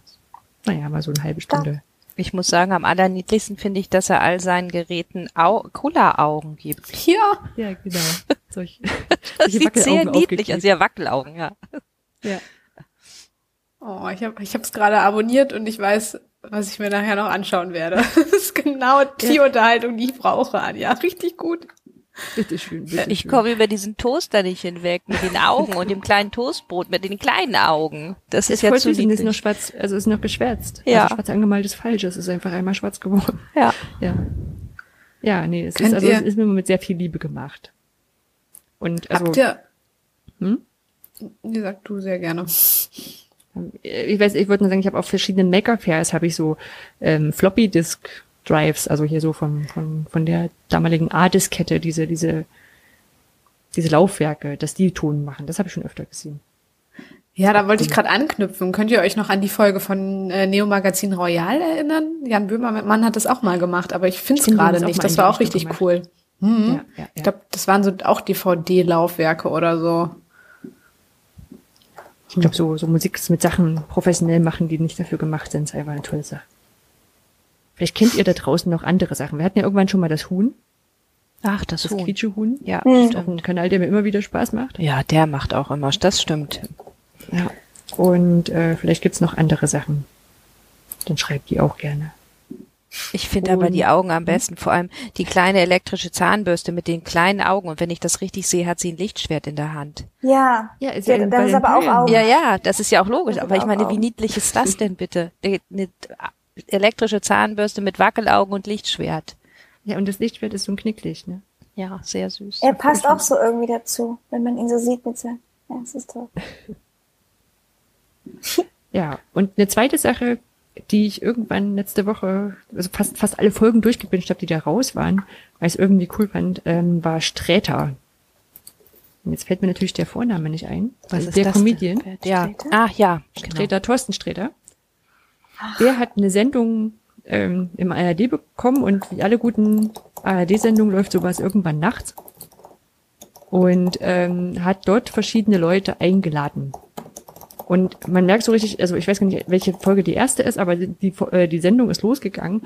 naja, mal so eine halbe Stunde. Ich muss sagen, am allerniedlichsten finde ich, dass er all seinen Geräten Au Kulleraugen gibt. Ja. Ja, genau. Solch, das sieht sehr niedlich aus. Ja, Wackelaugen, ja. Ja. Oh, ich habe ich es gerade abonniert und ich weiß, was ich mir nachher noch anschauen werde. Das ist genau die ja. Unterhaltung, die ich brauche, Anja. Richtig gut. Bitteschön, bitte ich komme über diesen Toaster nicht hinweg mit den Augen und dem kleinen Toastbrot mit den kleinen Augen. Das, das ist, ja zu süß, ist noch schwarz, also ist noch geschwärzt. Ja. Also schwarz angemalt ist falsch, es ist einfach einmal schwarz geworden. Ja. Ja. Ja, nee, es ist also es ist mir mit sehr viel Liebe gemacht. Und also Habt ihr hm? Wie sagt du sehr gerne. Ich weiß, ich wollte nur sagen, ich habe auf verschiedenen Maker Fairs habe ich so ähm, Floppy Disk Drives, also hier so von, von, von der damaligen A-Diskette, diese, diese, diese Laufwerke, dass die Ton machen. Das habe ich schon öfter gesehen. Ja, da wollte ich gerade anknüpfen. Könnt ihr euch noch an die Folge von äh, Neo Magazin Royal erinnern? Jan Böhmermann hat das auch mal gemacht, aber ich finde es gerade nicht. Das war auch richtig gemacht. cool. Mhm. Ja, ja, ja. Ich glaube, das waren so auch DVD-Laufwerke oder so. Ich glaube, so, so Musik mit Sachen professionell machen, die nicht dafür gemacht sind, ist einfach eine tolle Sache. Vielleicht kennt ihr da draußen noch andere Sachen. Wir hatten ja irgendwann schon mal das Huhn. Ach, das, das Huhn. Quietschehuhn. Ja, mhm. Auch ein Kanal, der mir immer wieder Spaß macht. Ja, der macht auch immer. Das stimmt. Ja. Und äh, vielleicht gibt's noch andere Sachen. Dann schreibt die auch gerne. Ich finde aber die Augen am besten, vor allem die kleine elektrische Zahnbürste mit den kleinen Augen. Und wenn ich das richtig sehe, hat sie ein Lichtschwert in der Hand. Ja, ja, ist ja, ja das ist aber auch Augen. Ja, ja, das ist ja auch logisch. Aber ich meine, wie niedlich ist das denn bitte? Eine elektrische Zahnbürste mit Wackelaugen und Lichtschwert. Ja, und das Lichtschwert ist so ein Knicklicht, ne? Ja, sehr süß. Er passt auch so irgendwie dazu, wenn man ihn so sieht mit seinem. Ja, das ist toll. ja, und eine zweite Sache, die ich irgendwann letzte Woche, also fast, fast alle Folgen durchgebinscht habe, die da raus waren, weil ich es irgendwie cool fand, ähm, war Sträter. Und jetzt fällt mir natürlich der Vorname nicht ein. Was also ist der das Comedian? Ja. Ach ja. Sträter, genau. Thorsten Sträter. Der hat eine Sendung ähm, im ARD bekommen und wie alle guten ARD-Sendungen läuft sowas irgendwann nachts und ähm, hat dort verschiedene Leute eingeladen. Und man merkt so richtig, also ich weiß gar nicht, welche Folge die erste ist, aber die, äh, die Sendung ist losgegangen,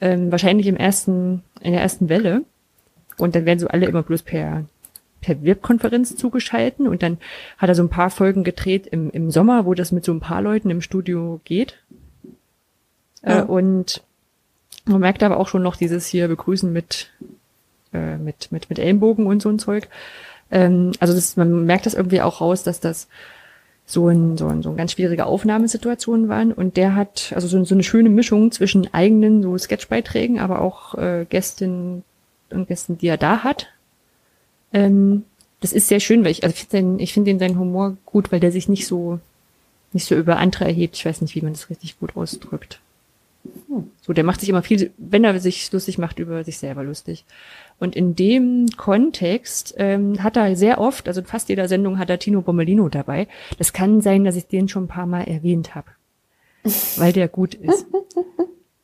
ähm, wahrscheinlich im ersten, in der ersten Welle. Und dann werden so alle immer bloß per per Webkonferenz zugeschalten und dann hat er so ein paar Folgen gedreht im, im Sommer, wo das mit so ein paar Leuten im Studio geht. Äh, und Man merkt aber auch schon noch dieses hier Begrüßen mit, äh, mit, mit, mit Ellenbogen und so ein Zeug. Ähm, also das, man merkt das irgendwie auch raus, dass das so ein, so ein, so ein ganz schwierige Aufnahmesituationen waren. Und der hat also so, so eine schöne Mischung zwischen eigenen so Sketchbeiträgen, aber auch äh, Gästen und Gästen, die er da hat. Ähm, das ist sehr schön, weil ich, also ich finde ich finde den seinen Humor gut, weil der sich nicht so, nicht so über andere erhebt. Ich weiß nicht, wie man das richtig gut ausdrückt. Hm. So, der macht sich immer viel, wenn er sich lustig macht, über sich selber lustig. Und in dem Kontext ähm, hat er sehr oft, also fast jeder Sendung hat er Tino Bommelino dabei. Das kann sein, dass ich den schon ein paar Mal erwähnt habe, weil der gut ist.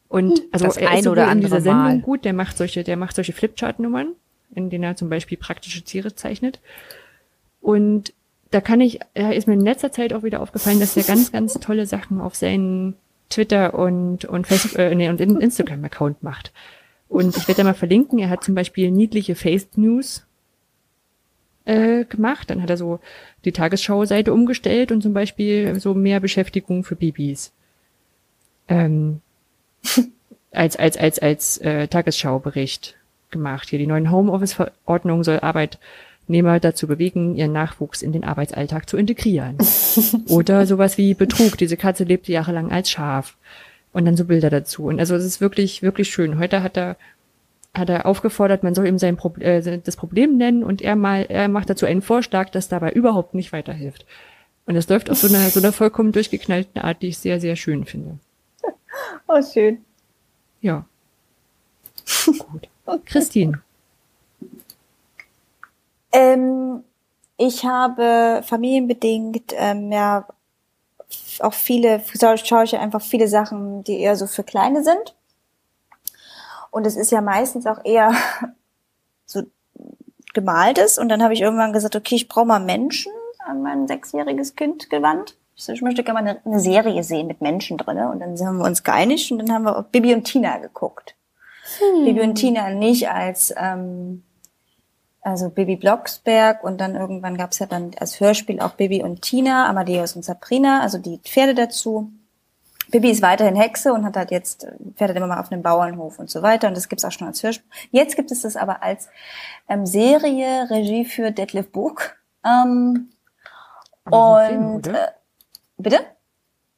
Und also das er ein ist oder in dieser andere Mal. Sendung gut, der macht solche, der macht solche Flipchart-Nummern, in denen er zum Beispiel praktische Tiere zeichnet. Und da kann ich, da ist mir in letzter Zeit auch wieder aufgefallen, dass er ganz, ganz tolle Sachen auf seinen Twitter und und Facebook äh, nee, und Instagram-Account macht. Und ich werde da mal verlinken. Er hat zum Beispiel niedliche Face News äh, gemacht. Dann hat er so die Tagesschau-Seite umgestellt und zum Beispiel so mehr Beschäftigung für Babys. Ähm, als als als als äh, Tagesschaubericht gemacht. Hier die neuen Homeoffice-Verordnungen soll Arbeitnehmer dazu bewegen, ihren Nachwuchs in den Arbeitsalltag zu integrieren. Oder sowas wie Betrug. Diese Katze lebte jahrelang als Schaf. Und dann so Bilder dazu. Und also es ist wirklich, wirklich schön. Heute hat er, hat er aufgefordert, man soll ihm sein Pro äh, das Problem nennen und er mal, er macht dazu einen Vorschlag, das dabei überhaupt nicht weiterhilft. Und es läuft auf so einer, so einer vollkommen durchgeknallten Art, die ich sehr, sehr schön finde. Oh, schön. Ja. Gut. Christine. Ähm, ich habe familienbedingt ähm, ja auch viele, schaue ich einfach viele Sachen, die eher so für Kleine sind. Und es ist ja meistens auch eher so gemaltes. Und dann habe ich irgendwann gesagt, okay, ich brauche mal Menschen an mein sechsjähriges Kind gewandt. Ich möchte gerne mal eine, eine Serie sehen mit Menschen drinne. Und dann haben wir uns geeinigt und dann haben wir Bibi und Tina geguckt. Hm. Bibi und Tina nicht als ähm, also Bibi Blocksberg und dann irgendwann gab's ja dann als Hörspiel auch Bibi und Tina, Amadeus und Sabrina, also die Pferde dazu. Bibi ist weiterhin Hexe und hat halt jetzt Pferde immer mal auf einem Bauernhof und so weiter und das gibt's auch schon als Hörspiel. Jetzt gibt es das aber als ähm, Serie, Regie für Detlef Buch. Ähm, und Film, äh, bitte?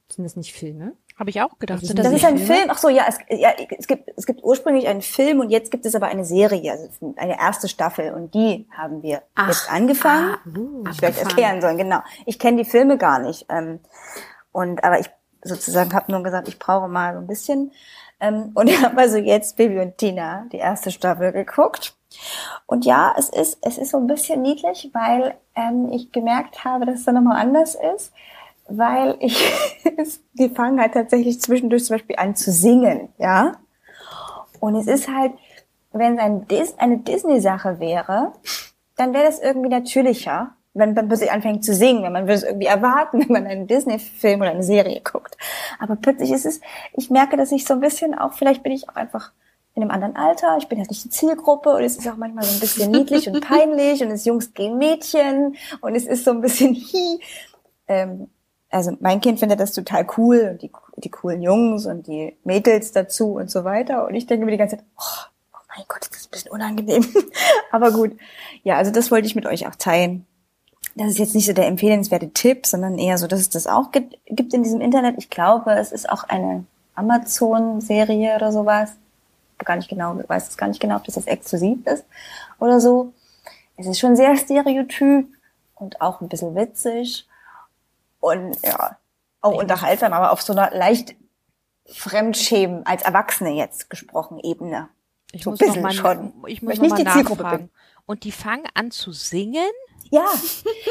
Sind das nicht Filme? Habe ich auch gedacht. Das Das nicht ist ein Filme? Film. Ach so, ja, es, ja, es gibt es gibt ursprünglich einen Film und jetzt gibt es aber eine Serie, also eine erste Staffel und die haben wir Ach, jetzt angefangen. ah, uh, ich werde erklären sollen, genau. Ich kenne die Filme gar nicht ähm, und aber ich sozusagen habe nur gesagt, ich brauche mal so ein bisschen ähm, und ich habe also jetzt Baby und Tina die erste Staffel geguckt und ja, es ist es ist so ein bisschen niedlich, weil ähm, ich gemerkt habe, dass es da nochmal anders ist weil ich, die fangen halt tatsächlich zwischendurch zum Beispiel an zu singen, ja. Und es ist halt, wenn es eine Disney-Sache wäre, dann wäre das irgendwie natürlicher, wenn man plötzlich anfängt zu singen, wenn man würde es irgendwie erwarten, wenn man einen Disney-Film oder eine Serie guckt. Aber plötzlich ist es, ich merke, dass ich so ein bisschen auch, vielleicht bin ich auch einfach in einem anderen Alter, ich bin halt nicht die Zielgruppe und es ist auch manchmal so ein bisschen niedlich und peinlich und es Jungs gegen Mädchen und es ist so ein bisschen hi. Ähm, also mein Kind findet das total cool und die, die coolen Jungs und die Mädels dazu und so weiter. Und ich denke mir die ganze Zeit, oh, oh mein Gott, das ist ein bisschen unangenehm. Aber gut. Ja, also das wollte ich mit euch auch teilen. Das ist jetzt nicht so der empfehlenswerte Tipp, sondern eher so, dass es das auch gibt, gibt in diesem Internet. Ich glaube, es ist auch eine Amazon-Serie oder sowas. Gar nicht genau, ich weiß es gar nicht genau, ob das jetzt exklusiv ist oder so. Es ist schon sehr stereotyp und auch ein bisschen witzig und ja, auch unterhaltsam, aber auf so einer leicht Fremdschämen als Erwachsene jetzt gesprochen Ebene. Ich so muss noch bisschen mal, schon. ich muss noch nicht mal die Zielgruppe nachfragen. Und die fangen an zu singen? Ja,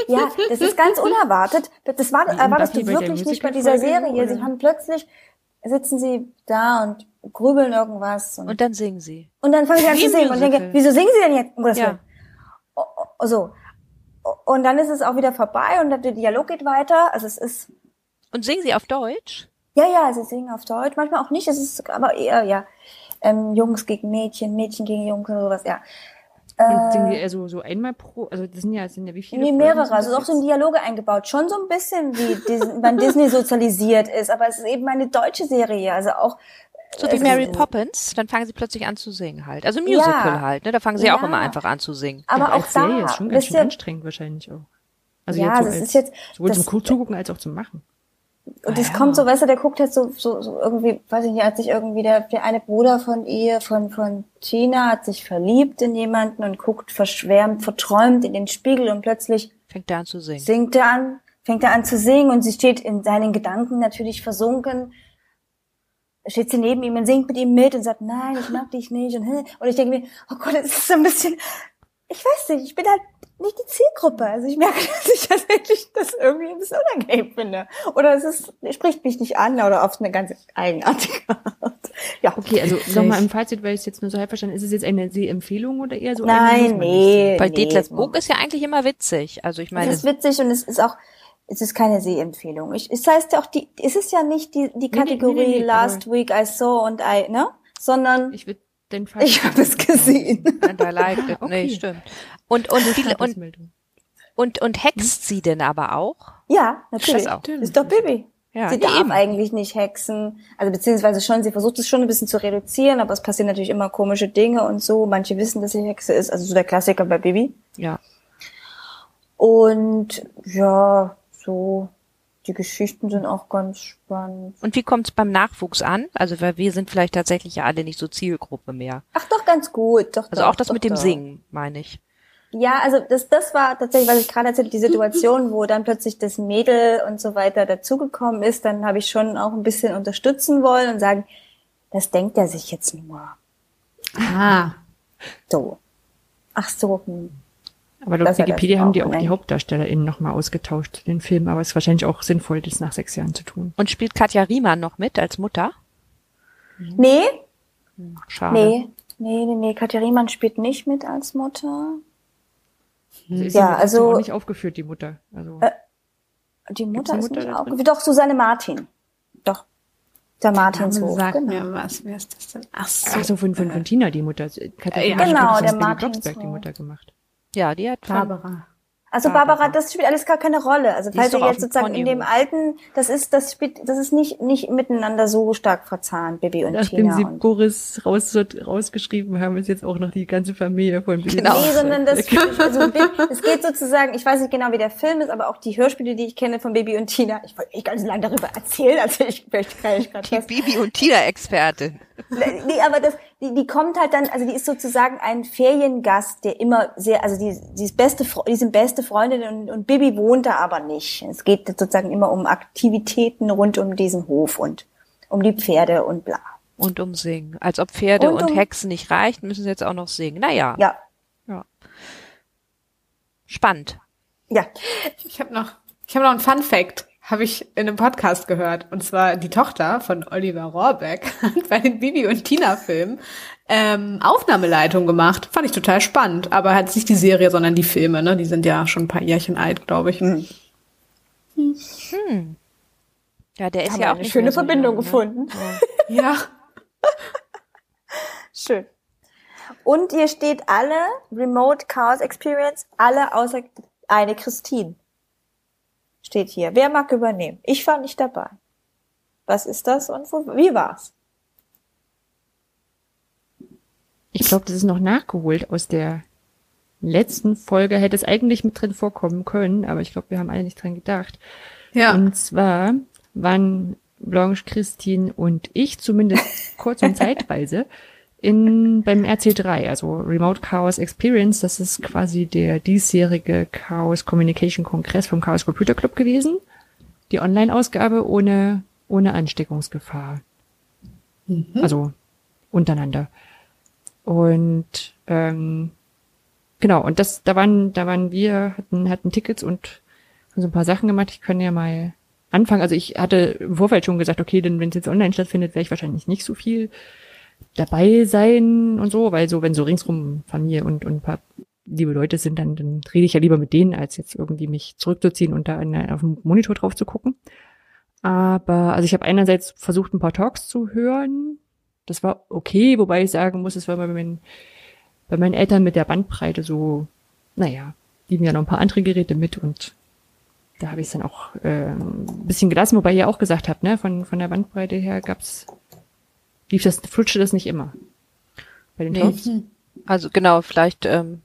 ja, das ist ganz unerwartet. Das war, die bei der wirklich nicht bei dieser Serie. oder? Sie haben plötzlich, sitzen sie da und grübeln irgendwas und, Und dann singen sie. und dann fangen sie an zu singen und denke, wieso singen sie denn jetzt? Um Ja. Oh, oh, So. Und dann ist es auch wieder vorbei und der Dialog geht weiter. Also es ist, Und singen sie auf Deutsch? Ja, ja, sie singen auf Deutsch, manchmal auch nicht, es ist aber eher, ja, ähm, Jungs gegen Mädchen, Mädchen gegen Jungs oder sowas, ja. Und singen die eher so, so einmal pro, also das sind ja, das sind ja wie viele? Nee, mehrere, also auch so in? Dialoge eingebaut, schon so ein bisschen wie Dis man Disney sozialisiert ist, aber es ist eben eine deutsche Serie, also auch So wie Mary Poppins, dann fangen sie plötzlich an zu singen halt. Also Musical ja. halt, ne? Da fangen sie ja. auch immer einfach an zu singen. Aber ja, auch da Serie ist schon ganz schön anstrengend wahrscheinlich auch. Also ja, jetzt so das als, ist jetzt sowohl das, zum Zugucken als auch zum Machen. Und es ah, kommt so, weißt du, der guckt halt so, so, so irgendwie, weiß ich nicht, hat sich irgendwie der, der eine Bruder von ihr, von, von Tina, hat sich verliebt in jemanden und guckt verschwärmt, verträumt in den Spiegel und plötzlich fängt er an zu singen. Singt er an, fängt er an zu singen und sie steht in seinen Gedanken natürlich versunken. Steht sie neben ihm und singt mit ihm mit und sagt, nein, ich mag dich nicht. Und, und ich denke mir, oh Gott, das ist so ein bisschen, ich weiß nicht, ich bin halt nicht die Zielgruppe. Also ich merke, dass ich tatsächlich das irgendwie ein bisschen unangenehm finde. Oder es ist, spricht mich nicht an oder oft eine ganz eigenartige Art. Ja. Okay, also nochmal im Fazit, weil ich es jetzt nur so halb verstanden ist es jetzt eine Sehempfehlung oder eher so Nein, eine nee. Bei nee, Detlef Buch ist ja eigentlich immer witzig. Also ich meine. Es ist witzig und es ist auch, es ist keine Sehempfehlung. Ich, es heißt ja auch, die, es ist ja nicht die, die Kategorie nee, nee, nee, Last Week I Saw und I, ne? Sondern. Ich würde den Fall. Ich habe es gesehen. And I liked it. Okay. Nee, stimmt. Und, und, viele, und, und, und hext sie denn aber auch? Ja, natürlich. Das auch. Ist doch Baby. Ja, sie darf eben. eigentlich nicht hexen. Also beziehungsweise schon, sie versucht es schon ein bisschen zu reduzieren, aber es passieren natürlich immer komische Dinge und so. Manche wissen, dass sie Hexe ist. Also so der Klassiker bei Baby. Ja. Und ja, so die Geschichten sind auch ganz spannend. Und wie kommt es beim Nachwuchs an? Also weil wir sind vielleicht tatsächlich ja alle nicht so Zielgruppe mehr. Ach doch, ganz gut. Doch, also doch, auch das doch, mit dem doch. Singen, meine ich. Ja, also das, das war tatsächlich, was ich gerade erzählt die Situation, wo dann plötzlich das Mädel und so weiter dazugekommen ist, dann habe ich schon auch ein bisschen unterstützen wollen und sagen, das denkt er sich jetzt nur. Ah. So. Ach so. Hm. Aber laut Wikipedia haben die auch die HauptdarstellerInnen nochmal ausgetauscht, den Film, aber es ist wahrscheinlich auch sinnvoll, das nach sechs Jahren zu tun. Und spielt Katja Riemann noch mit als Mutter? Nee. Schade. Nee, nee, nee, nee. Katja Riemann spielt nicht mit als Mutter. Sie ist ja, also auch nicht aufgeführt, die Mutter. Also, äh, die Mutter, ist Mutter nicht aufgeführt. Doch, Susanne Martin. Doch. Der Martinshof. Sag genau. mir was, wer ist das denn? Ach so. Ach so, von, von, von Tina, die Mutter. Katja äh, ja, genau, der Martinshof. die Mutter gemacht. Ja, die hat Barbara. Also Barbara, das spielt alles gar keine Rolle. Also falls ihr jetzt sozusagen in dem alten, das ist, das spielt, das ist nicht, nicht miteinander so stark verzahnt, Bibi und Nachdem Tina. Nachdem sie Boris raus, rausgeschrieben haben, ist jetzt auch noch die ganze Familie von Bibi. Genau. Nee, sondern das, also, es geht sozusagen, ich weiß nicht genau, wie der Film ist, aber auch die Hörspiele, die ich kenne von Bibi und Tina. Ich wollte nicht ganz lange darüber erzählen, also ich möchte gar nicht gerade. Die Bibi und Tina Expertin. Nee, aber das, die, die kommt halt dann, also die ist sozusagen ein Feriengast, der immer sehr, also die, die ist beste, die sind beste Freundin und, und Bibi wohnt da aber nicht. Es geht sozusagen immer um Aktivitäten rund um diesen Hof und um die Pferde und bla. Und um Singen. Als ob Pferde und, um, und Hexen nicht reicht, müssen sie jetzt auch noch singen. Naja. Ja. ja. Spannend. Ja. Ich habe noch, ich habe noch einen Fun Fact habe ich in einem Podcast gehört. Und zwar die Tochter von Oliver Rohrbeck hat bei den Bibi und Tina Filmen ähm, Aufnahmeleitung gemacht. Fand ich total spannend. Aber halt nicht die Serie, sondern die Filme. Ne? Die sind ja schon ein paar Jährchen alt, glaube ich. Hm. Hm. Ja, der ist Haben ja auch eine schöne so Verbindung lang, ne? gefunden. Ja. ja. Schön. Und hier steht alle Remote Chaos Experience, alle außer eine Christine steht hier. Wer mag übernehmen? Ich war nicht dabei. Was ist das und wo, wie war's? Ich glaube, das ist noch nachgeholt aus der letzten Folge. Hätte es eigentlich mit drin vorkommen können, aber ich glaube, wir haben alle nicht dran gedacht. Ja. Und zwar waren Blanche, Christine und ich zumindest kurz und zeitweise in, beim RC3, also Remote Chaos Experience. Das ist quasi der diesjährige Chaos Communication Kongress vom Chaos Computer Club gewesen. Die Online-Ausgabe ohne, ohne Ansteckungsgefahr. Mhm. Also untereinander. Und ähm, genau, und das, da waren, da waren wir, hatten, hatten Tickets und haben so ein paar Sachen gemacht. Ich kann ja mal anfangen. Also ich hatte im Vorfeld schon gesagt, okay, denn wenn es jetzt online stattfindet, werde ich wahrscheinlich nicht so viel dabei sein und so, weil so, wenn so ringsrum Familie und, und ein paar liebe Leute sind, dann, dann rede ich ja lieber mit denen, als jetzt irgendwie mich zurückzuziehen und da in, auf dem Monitor drauf zu gucken. Aber, also ich habe einerseits versucht, ein paar Talks zu hören. Das war okay, wobei ich sagen muss, es war bei meinen, bei meinen Eltern mit der Bandbreite so, naja, lieben ja noch ein paar andere Geräte mit und da habe ich es dann auch äh, ein bisschen gelassen, wobei ihr auch gesagt habt, ne, von, von der Bandbreite her gab's lief das, flutschte das nicht immer. Bei den nee. Talks? Also genau, vielleicht ähm,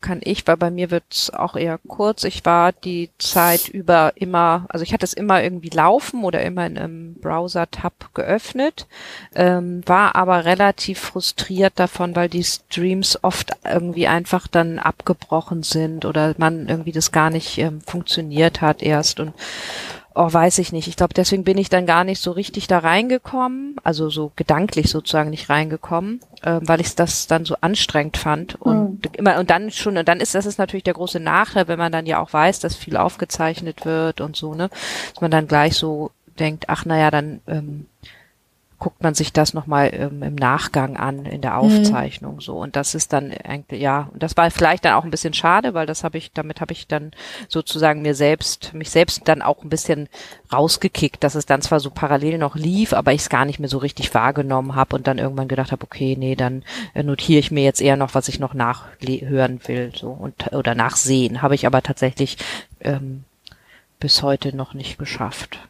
kann ich, weil bei mir wird's auch eher kurz. Ich war die Zeit über immer, also ich hatte es immer irgendwie laufen oder immer in einem Browser-Tab geöffnet, ähm, war aber relativ frustriert davon, weil die Streams oft irgendwie einfach dann abgebrochen sind oder man irgendwie das gar nicht ähm, funktioniert hat erst und oh, weiß ich nicht. Ich glaube, deswegen bin ich dann gar nicht so richtig da reingekommen, also so gedanklich sozusagen nicht reingekommen, äh, weil ich das dann so anstrengend fand und mhm. immer und dann schon und dann ist das ist natürlich der große Nachteil, wenn man dann ja auch weiß, dass viel aufgezeichnet wird und so ne, dass man dann gleich so denkt, ach naja, dann ähm, guckt man sich das nochmal ähm, im Nachgang an in der mhm. Aufzeichnung mhm. so und das ist dann eigentlich ja und das war vielleicht dann auch ein bisschen schade, weil das habe ich damit habe ich dann sozusagen mir selbst mich selbst dann auch ein bisschen rausgekickt, dass es dann zwar so parallel noch lief, aber ich es gar nicht mehr so richtig wahrgenommen habe und dann irgendwann gedacht habe, okay, nee, dann äh, notiere ich mir jetzt eher noch, was ich noch nachhören will so und oder nachsehen, habe ich aber tatsächlich ähm, bis heute noch nicht geschafft.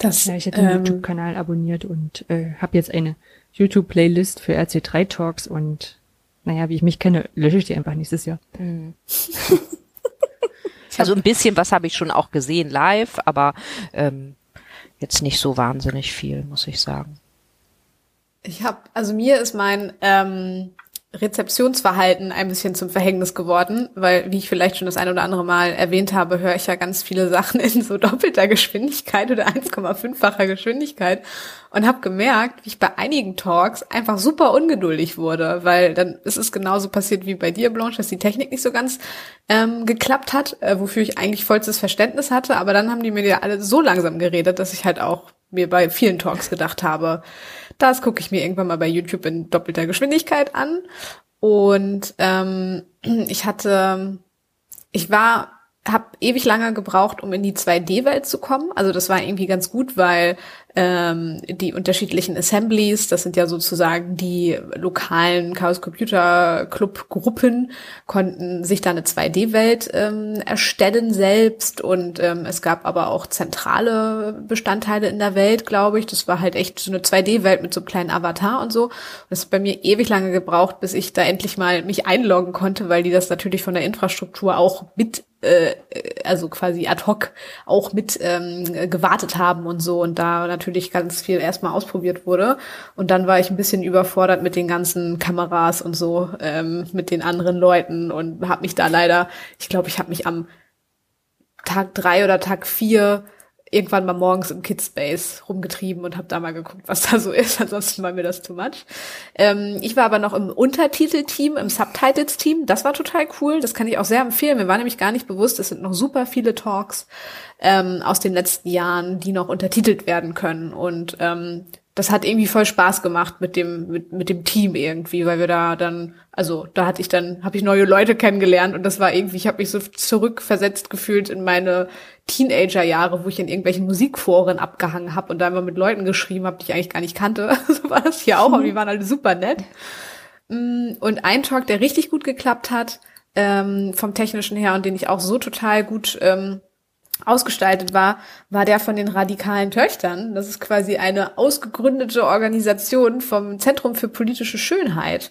Das, ja, ich hätte den ähm, YouTube-Kanal abonniert und äh, habe jetzt eine YouTube-Playlist für RC3 Talks und naja, wie ich mich kenne, lösche ich die einfach nächstes Jahr. Mhm. also ein bisschen was habe ich schon auch gesehen live, aber ähm, jetzt nicht so wahnsinnig viel, muss ich sagen. Ich habe, also mir ist mein ähm, Rezeptionsverhalten ein bisschen zum Verhängnis geworden, weil, wie ich vielleicht schon das ein oder andere Mal erwähnt habe, höre ich ja ganz viele Sachen in so doppelter Geschwindigkeit oder 1,5-facher Geschwindigkeit und habe gemerkt, wie ich bei einigen Talks einfach super ungeduldig wurde, weil dann ist es genauso passiert wie bei dir, Blanche, dass die Technik nicht so ganz ähm, geklappt hat, äh, wofür ich eigentlich vollstes Verständnis hatte, aber dann haben die mir ja alle so langsam geredet, dass ich halt auch mir bei vielen Talks gedacht habe, das gucke ich mir irgendwann mal bei YouTube in doppelter Geschwindigkeit an. Und ähm, ich hatte, ich war habe ewig lange gebraucht, um in die 2D-Welt zu kommen. Also das war irgendwie ganz gut, weil ähm, die unterschiedlichen Assemblies, das sind ja sozusagen die lokalen Chaos Computer Club Gruppen, konnten sich da eine 2D-Welt ähm, erstellen selbst und ähm, es gab aber auch zentrale Bestandteile in der Welt, glaube ich. Das war halt echt so eine 2D-Welt mit so einem kleinen Avatar und so. Und das hat bei mir ewig lange gebraucht, bis ich da endlich mal mich einloggen konnte, weil die das natürlich von der Infrastruktur auch mit äh, also quasi ad hoc auch mit ähm, gewartet haben und so und da natürlich ganz viel erstmal ausprobiert wurde. Und dann war ich ein bisschen überfordert mit den ganzen Kameras und so, ähm, mit den anderen Leuten und habe mich da leider, ich glaube, ich habe mich am Tag drei oder Tag vier irgendwann mal morgens im Kidspace rumgetrieben und habe da mal geguckt, was da so ist. Ansonsten war mir das too much. Ähm, ich war aber noch im Untertitelteam, im Subtitles-Team. Das war total cool. Das kann ich auch sehr empfehlen. Mir war nämlich gar nicht bewusst, es sind noch super viele Talks ähm, aus den letzten Jahren, die noch untertitelt werden können. Und ähm, das hat irgendwie voll Spaß gemacht mit dem mit, mit dem Team irgendwie, weil wir da dann also da hatte ich dann habe ich neue Leute kennengelernt und das war irgendwie ich habe mich so zurückversetzt gefühlt in meine Teenager-Jahre, wo ich in irgendwelchen Musikforen abgehangen habe und da immer mit Leuten geschrieben habe, die ich eigentlich gar nicht kannte. so war das hier auch, aber die waren alle super nett. Mm, und ein Talk, der richtig gut geklappt hat ähm, vom technischen her und den ich auch so total gut ähm, ausgestaltet war, war der von den radikalen Töchtern. Das ist quasi eine ausgegründete Organisation vom Zentrum für politische Schönheit.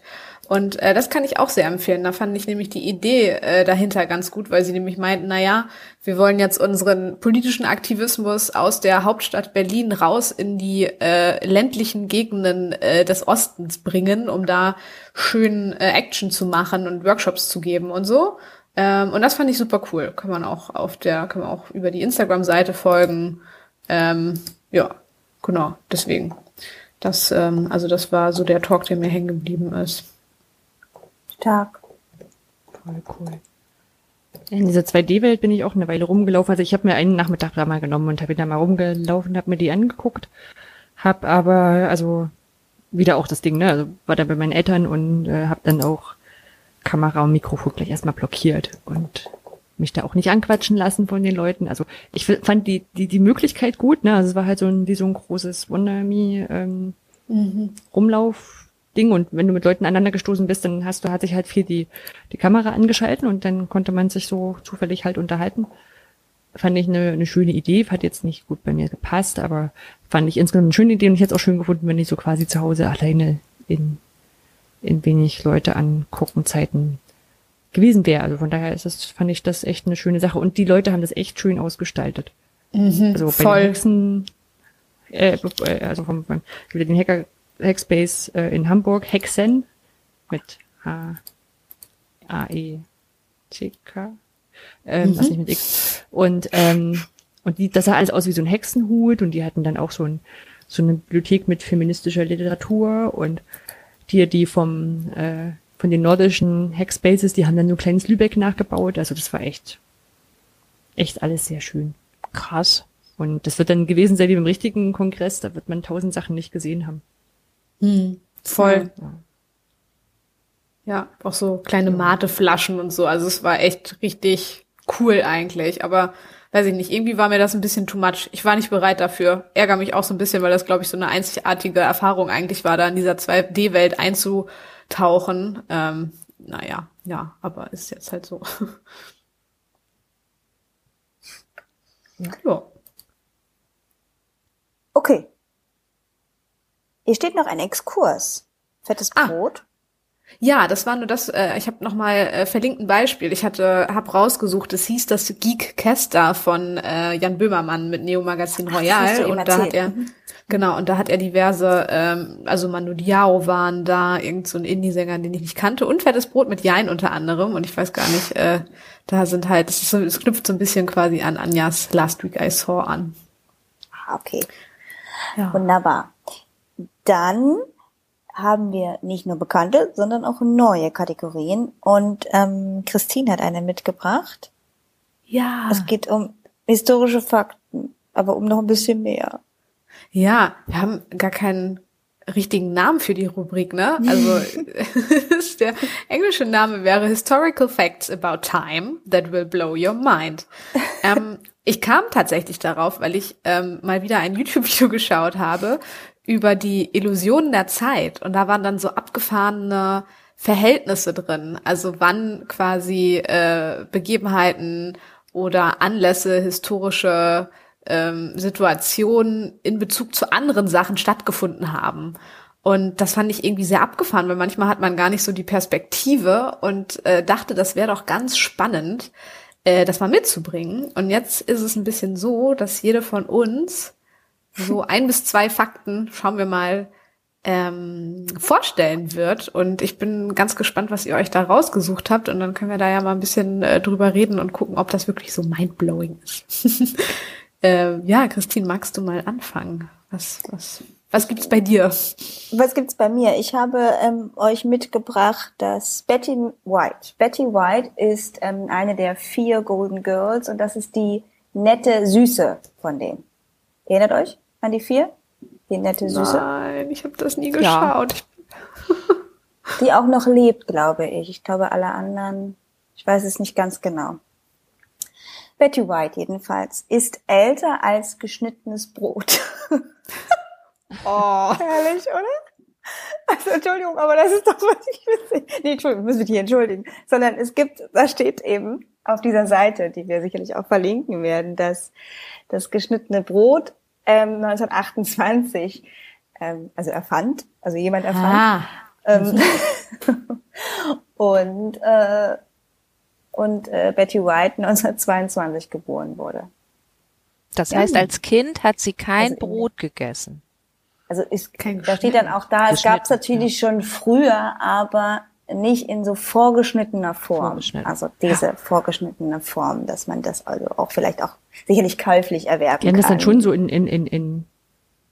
Und äh, das kann ich auch sehr empfehlen. Da fand ich nämlich die Idee äh, dahinter ganz gut, weil sie nämlich meinten, na ja, wir wollen jetzt unseren politischen Aktivismus aus der Hauptstadt Berlin raus in die äh, ländlichen Gegenden äh, des Ostens bringen, um da schön äh, Action zu machen und Workshops zu geben und so. Ähm, und das fand ich super cool. Kann man auch auf der, kann man auch über die Instagram-Seite folgen. Ähm, ja, genau, deswegen. Das, ähm, also das war so der Talk, der mir hängen geblieben ist. Stark. Voll cool. In dieser 2D-Welt bin ich auch eine Weile rumgelaufen. Also ich habe mir einen Nachmittag da mal genommen und habe da mal rumgelaufen, habe mir die angeguckt, habe aber also wieder auch das Ding, ne? Also war da bei meinen Eltern und äh, habe dann auch Kamera und Mikrofon gleich erstmal blockiert und mich da auch nicht anquatschen lassen von den Leuten. Also ich fand die, die, die Möglichkeit gut, ne? Also es war halt so ein, wie so ein großes Wonder Me ähm, mhm. Rumlauf-Ding und wenn du mit Leuten aneinander gestoßen bist, dann hast du, hat sich halt viel die, die Kamera angeschalten und dann konnte man sich so zufällig halt unterhalten. fand ich eine, eine schöne Idee, hat jetzt nicht gut bei mir gepasst, aber fand ich insgesamt eine schöne Idee und ich hätte es auch schön gefunden, wenn ich so quasi zu Hause alleine in, in wenig Leute angucken Zeiten gewesen wäre. Also von daher ist das, fand ich das echt eine schöne Sache. Und die Leute haben das echt schön ausgestaltet. Mhm, also bei voll. den Hexen, äh, äh, also vom, vom wieder den Hacker Hackspace äh, in Hamburg, Hexen mit H A E C K, ähm, Mhm. was nicht mit X. Und ähm, und die, das sah alles aus wie so ein Hexenhut und die hatten dann auch so ein so eine Bibliothek mit feministischer Literatur und die, die vom äh, von den nordischen Hackspaces, die haben dann nur kleines Lübeck nachgebaut. Also das war echt, echt alles sehr schön. Krass. Und das wird dann gewesen sein wie beim richtigen Kongress, da wird man tausend Sachen nicht gesehen haben. Hm, voll. Ja. Ja, auch so kleine Mateflaschen und so. Also es war echt richtig cool eigentlich. Aber weiß ich nicht, irgendwie war mir das ein bisschen too much. Ich war nicht bereit dafür. Ärger mich auch so ein bisschen, weil das, glaube ich, so eine einzigartige Erfahrung eigentlich war, da in dieser 2D-Welt einzutauchen. Ähm, naja, ja, aber ist jetzt halt so. ja. Okay. Hier steht noch ein Exkurs. Fettes Ah. Brot. Ja, das war nur das, äh, ich habe nochmal äh, verlinkt ein Beispiel. Ich hatte, hab rausgesucht, es hieß das Geek Caster von äh, Jan Böhmermann mit Neo Magazin Royal. Und da hat er, genau, und da hat er diverse, ähm, also Manu Diao waren da, irgend so ein Indie-Sänger, den ich nicht kannte, und Fettes Brot mit Jein unter anderem. Und ich weiß gar nicht, äh, da sind halt, es, ist so, es knüpft so ein bisschen quasi an Anjas Last Week I Saw an. Ah, okay. Ja. Wunderbar. Dann haben wir nicht nur bekannte, sondern auch neue Kategorien. Und ähm, Christine hat eine mitgebracht. ja. Es geht um historische Fakten, aber um noch ein bisschen mehr. Ja, wir haben gar keinen richtigen Namen für die Rubrik, ne? Also der englische Name wäre Historical Facts About Time That Will Blow Your Mind. Ähm, ich kam tatsächlich darauf, weil ich ähm, mal wieder ein YouTube-Video geschaut habe über die Illusionen der Zeit und da waren dann so abgefahrene Verhältnisse drin. Also wann quasi äh, Begebenheiten oder Anlässe, historische ähm, Situationen in Bezug zu anderen Sachen stattgefunden haben. Und das fand ich irgendwie sehr abgefahren, weil manchmal hat man gar nicht so die Perspektive und äh, dachte, das wäre doch ganz spannend, äh, das mal mitzubringen. Und jetzt ist es ein bisschen so, dass jede von uns so ein bis zwei Fakten, schauen wir mal, ähm, vorstellen wird. Und ich bin ganz gespannt, was ihr euch da rausgesucht habt. Und dann können wir da ja mal ein bisschen äh, drüber reden und gucken, ob das wirklich so mindblowing ist. ähm, ja, Christine, magst du mal anfangen? Was, was, was gibt's bei dir? Was gibt's bei mir? Ich habe ähm, euch mitgebracht das Betty White. Betty White ist ähm, eine der vier Golden Girls und das ist die nette Süße von denen. Erinnert euch an die vier? Die nette Süße? Nein, ich habe das nie Ja. geschaut. Die auch noch lebt, glaube ich. Ich glaube, alle anderen, ich weiß es nicht ganz genau. Betty White jedenfalls ist älter als geschnittenes Brot. Oh. Herrlich, oder? Also Entschuldigung, aber das ist doch was ich witzig. Nee, Entschuldigung, muss mich hier entschuldigen. Sondern es gibt, da steht eben auf dieser Seite, die wir sicherlich auch verlinken werden, dass das geschnittene Brot ähm, 1928 ähm, also erfand, also jemand erfand. Ah. Ähm, und äh, und äh, Betty White 1922 geboren wurde. Das heißt, als Kind hat sie kein Also Brot gegessen. Also ist, Kein da steht dann auch da, es gab es natürlich schon früher, aber nicht in so vorgeschnittener Form. Vorgeschnitten. Also diese vorgeschnittene Form, dass man das also auch vielleicht auch sicherlich käuflich erwerben Die haben kann. das dann schon so in, in, in, in,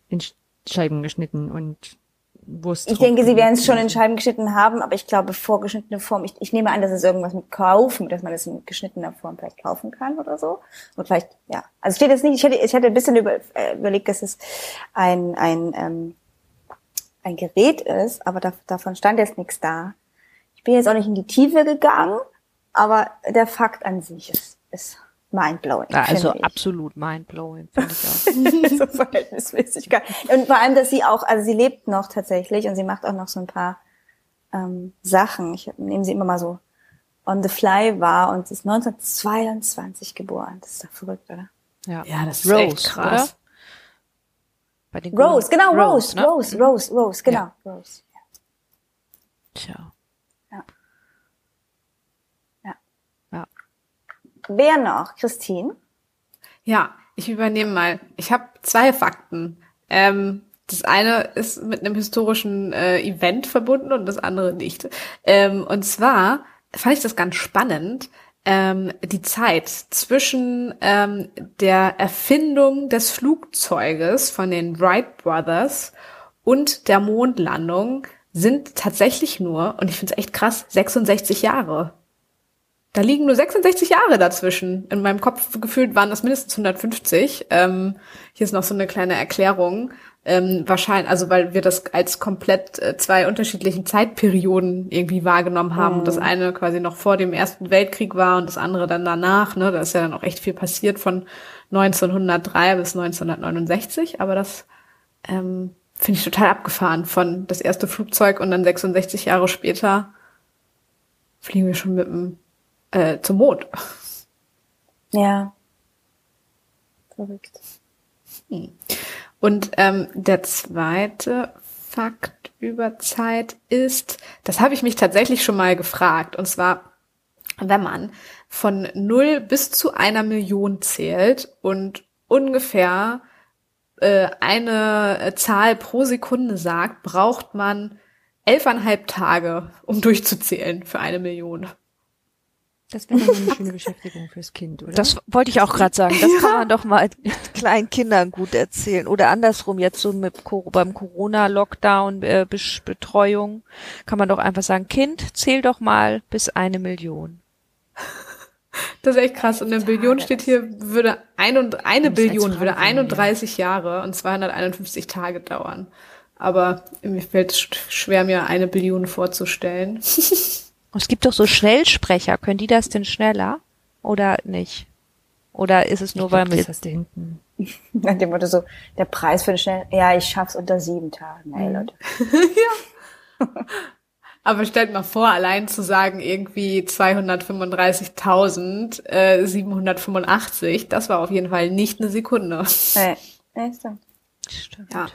in Scheiben geschnitten und Wurst. Ich denke, sie werden es schon in Scheiben geschnitten haben, aber ich glaube, vorgeschnittene Form, ich, ich nehme an, dass es irgendwas mit kaufen, dass man es in geschnittener Form vielleicht kaufen kann oder so. Und vielleicht, ja. Also steht jetzt nicht, ich hätte, ich hätte ein bisschen über, äh, überlegt, dass es ein, ein, ähm, ein Gerät ist, aber da, davon stand jetzt nichts da. Ich bin jetzt auch nicht in die Tiefe gegangen, aber der Fakt an sich ist, ist mindblowing. Ja, also absolut mindblowing, finde ich auch. so Verhältnismäßigkeit. Und vor allem, dass sie auch, also sie lebt noch tatsächlich und sie macht auch noch so ein paar ähm, Sachen. Ich nehme sie immer mal so on the fly war und ist 1922 geboren. Das ist doch verrückt, oder? Ja, Ja, das ist Rose, echt krass. Oder? Bei den Rose, Grünen- genau, Rose, ne? Rose, Rose, Rose, genau, Rose. Tja. Wer noch? Christine? Ja, ich übernehme mal. Ich habe zwei Fakten. Ähm, das eine ist mit einem historischen äh, Event verbunden und das andere nicht. Ähm, und zwar fand ich das ganz spannend, ähm, die Zeit zwischen ähm, der Erfindung des Flugzeuges von den Wright Brothers und der Mondlandung sind tatsächlich nur, und ich finde es echt krass, 66 Jahre. Da liegen nur 66 Jahre dazwischen. In meinem Kopf gefühlt waren das mindestens 150. Ähm, hier ist noch so eine kleine Erklärung. Ähm, wahrscheinlich, also weil wir das als komplett äh, zwei unterschiedlichen Zeitperioden irgendwie wahrgenommen haben. Und das eine quasi noch vor dem Ersten Weltkrieg war und das andere dann danach. Ne? Da ist ja dann auch echt viel passiert von 1903 bis 1969. Aber das ähm, finde ich total abgefahren. Von das erste Flugzeug und dann 66 Jahre später fliegen wir schon mit dem äh, zum Mond. Ja. Verrückt. Und ähm, der zweite Fakt über Zeit ist, das habe ich mich tatsächlich schon mal gefragt, und zwar, wenn man von null bis zu einer Million zählt und ungefähr äh, eine Zahl pro Sekunde sagt, braucht man elfeinhalb Tage, um durchzuzählen für eine Million. Das wäre eine schöne Beschäftigung fürs Kind, oder? Das wollte ich auch gerade sagen. Das kann man doch mal kleinen Kindern gut erzählen. Oder andersrum, jetzt so mit beim Corona-Lockdown, äh, Betreuung, kann man doch einfach sagen, Kind, zähl doch mal bis eine Million. Das ist echt krass. Und eine Billion steht hier, würde ein und, eine Billion würde sein, 31 Jahre und 251 Tage dauern. Aber mir fällt es schwer, mir eine Billion vorzustellen. Und es gibt doch so Schnellsprecher. Können die das denn schneller? Oder nicht? Oder ist es nur, weil das wir... hast du hinten. Nach dem Motto so, der Preis für den schnell, ja, ich schaff's unter sieben Tagen. Ey, Leute. Aber stellt mal vor, allein zu sagen, irgendwie 235.785, äh, 785, das war auf jeden Fall nicht eine Sekunde. Nee, nee, stimmt. Stimmt. Ja.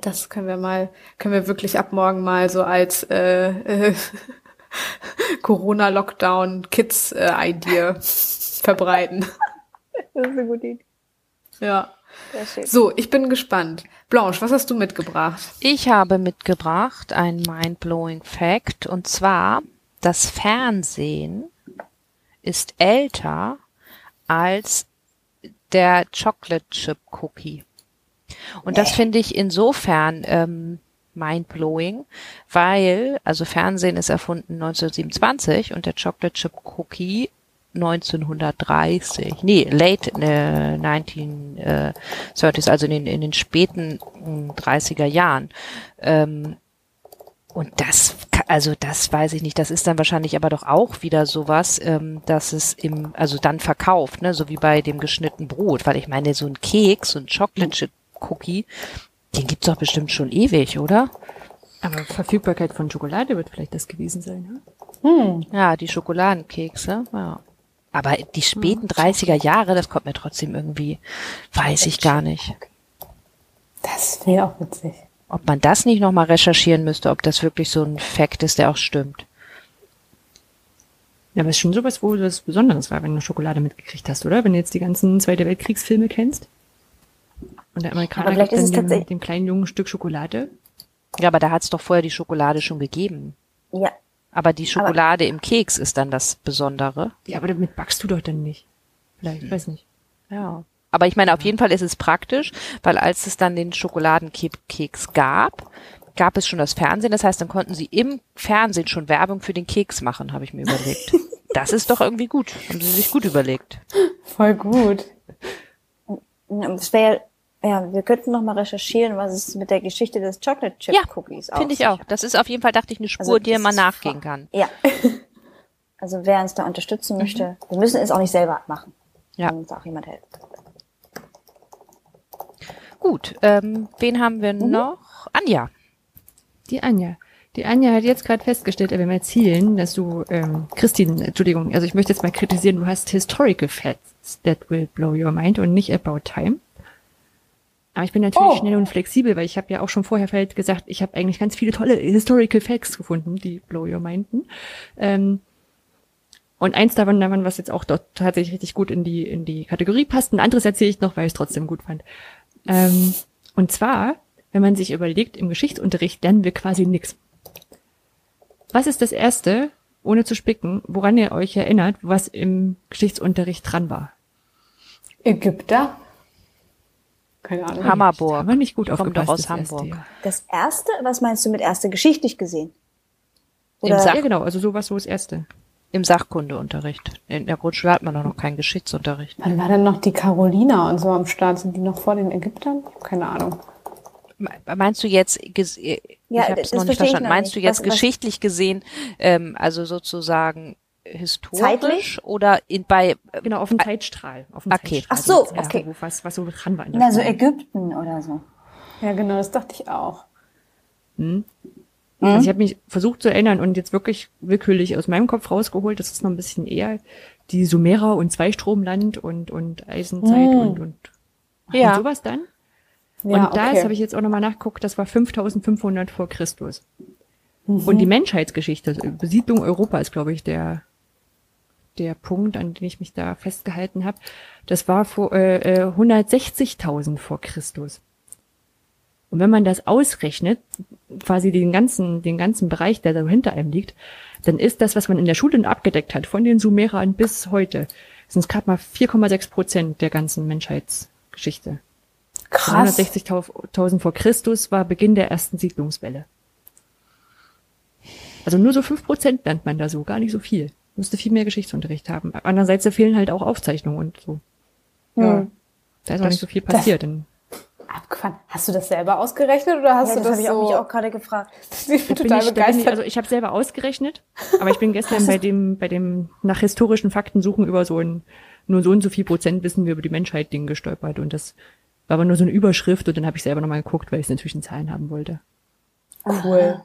Das können wir mal, können wir wirklich ab morgen mal so als äh, äh, Corona-Lockdown-Kids-Idee verbreiten. Das ist eine gute Idee. Ja. So, ich bin gespannt. Blanche, was hast du mitgebracht? Ich habe mitgebracht ein mind-blowing Fact und zwar das Fernsehen ist älter als der Chocolate Chip Cookie. Und das finde ich insofern ähm, mind-blowing, weil, also Fernsehen ist erfunden 1927 und der Chocolate Chip Cookie 1930. Nee, late äh, 1930s, also in den, in den späten mh, 30er Jahren. Ähm, und das, also das weiß ich nicht, das ist dann wahrscheinlich aber doch auch wieder sowas, ähm, dass es im, also dann verkauft, ne, so wie bei dem geschnittenen Brot, weil ich meine, so ein Keks, so ein Chocolate Chip Cookie, den gibt's doch bestimmt schon ewig, oder? Aber Verfügbarkeit von Schokolade wird vielleicht das gewesen sein, ne? Ja, die Schokoladenkekse, ja. Aber die späten 30er Jahre, das kommt mir trotzdem irgendwie, weiß ich gar nicht. Das wäre auch witzig. Ob man das nicht nochmal recherchieren müsste, ob das wirklich so ein Fakt ist, der auch stimmt. Ja, aber es ist schon sowas, wo das Besonderes war, wenn du Schokolade mitgekriegt hast, oder? Wenn du jetzt die ganzen Zweite Weltkriegsfilme kennst. Und der Amerikaner Aber vielleicht gibt ist dann es dem, dem kleinen Jungen ein Stück Schokolade. Ja, aber da hat's doch vorher die Schokolade schon gegeben. Ja, Aber die Schokolade im Keks ist dann das Besondere. Ja, aber damit backst du doch dann nicht. Vielleicht, weiß nicht. Ja. Aber ich meine, auf jeden Fall ist es praktisch, weil als es dann den Schokoladenkeks gab, gab es schon das Fernsehen. Das heißt, dann konnten sie im Fernsehen schon Werbung für den Keks machen, habe ich mir überlegt. Das ist doch irgendwie gut. Haben sie sich gut überlegt. Voll gut. es wäre, ja, wir könnten noch mal recherchieren, was es mit der Geschichte des Chocolate Chip Ja, Cookies auf Finde ich auch. Das ist auf jeden Fall, dachte ich, eine Spur, Also die man nachgehen kann. Ja. Also wer uns da unterstützen möchte, wir müssen es auch nicht selber machen. Ja. Wenn uns auch jemand hilft. Gut, ähm, wen haben wir noch? Anja. Die Anja. Die Anja hat jetzt gerade festgestellt, er will mal zielen, dass du, ähm, Christine, Entschuldigung, also ich möchte jetzt mal kritisieren, du hast Historical Facts that will blow your mind und nicht About Time. Aber ich bin natürlich oh. schnell und flexibel, weil ich habe ja auch schon vorher vielleicht gesagt, ich habe eigentlich ganz viele tolle Historical Facts gefunden, die blow your minden. Ähm, und eins davon, davon, was jetzt auch dort tatsächlich richtig gut in die in die Kategorie passt, ein anderes erzähle ich noch, weil ich es trotzdem gut fand. Ähm, und zwar, wenn man sich überlegt, im Geschichtsunterricht lernen wir quasi nichts. Was ist das Erste, ohne zu spicken, woran ihr euch erinnert, was im Geschichtsunterricht dran war? Ägypter? Keine Ahnung. Hammerburg. Aber nicht gut Kommt doch aus Hamburg. Erste. Das erste? Was meinst du mit erste? Geschichtlich gesehen? Oder? Ja, genau. Also sowas, so das erste. Im Sachkundeunterricht. In der Grundschule hat man doch noch keinen Geschichtsunterricht. Wann war denn noch die Carolina und so am Start? Sind die noch vor den Ägyptern? Keine Ahnung. Meinst du jetzt, ich ja, habe es noch nicht verstanden, meinst nicht. du jetzt was, geschichtlich was? gesehen, ähm, also sozusagen historisch Zeitlich? oder in, bei genau auf dem Zeitstrahl auf dem okay Zeitstrahl, ach so okay wo, was, was so dran war in der Na, so Ägypten oder so ja genau das dachte ich auch hm. Mhm. Also ich habe mich versucht zu erinnern und jetzt wirklich willkürlich aus meinem Kopf rausgeholt. Das ist noch ein bisschen eher die Sumerer und Zweistromland und und Eisenzeit mhm. und und ja. und sowas dann. Ja, und das okay. habe ich jetzt auch nochmal nachgeguckt, das war 5500 vor Christus. Mhm. Und die Menschheitsgeschichte, also Besiedlung Europas, glaube ich, der der Punkt, an den ich mich da festgehalten habe, das war vor äh, 160.000 äh, vor Christus. Und wenn man das ausrechnet, quasi den ganzen, den ganzen Bereich, der da hinter einem liegt, dann ist das, was man in der Schule abgedeckt hat, von den Sumerern bis heute, sind es gerade mal 4,6 Prozent der ganzen Menschheitsgeschichte. Krass. 160.000 vor Christus war Beginn der ersten Siedlungswelle. Also nur so fünf Prozent lernt man da so, gar nicht so viel. Müsste viel mehr Geschichtsunterricht haben. Andererseits fehlen halt auch Aufzeichnungen und so. Ja. Da ist auch nicht so viel passiert. Das, Abgefahren. Hast du das selber ausgerechnet oder hast ja, du das, das ich so? mich auch gerade gefragt. Ich bin total ich, begeistert. Ich, also ich habe selber ausgerechnet, aber ich bin gestern bei dem bei dem nach historischen Fakten suchen über so ein nur so und so viel Prozent wissen wir über die Menschheit Ding gestolpert und das war aber nur so eine Überschrift und dann habe ich selber nochmal geguckt, weil ich es natürlich in Zahlen haben wollte. Cool.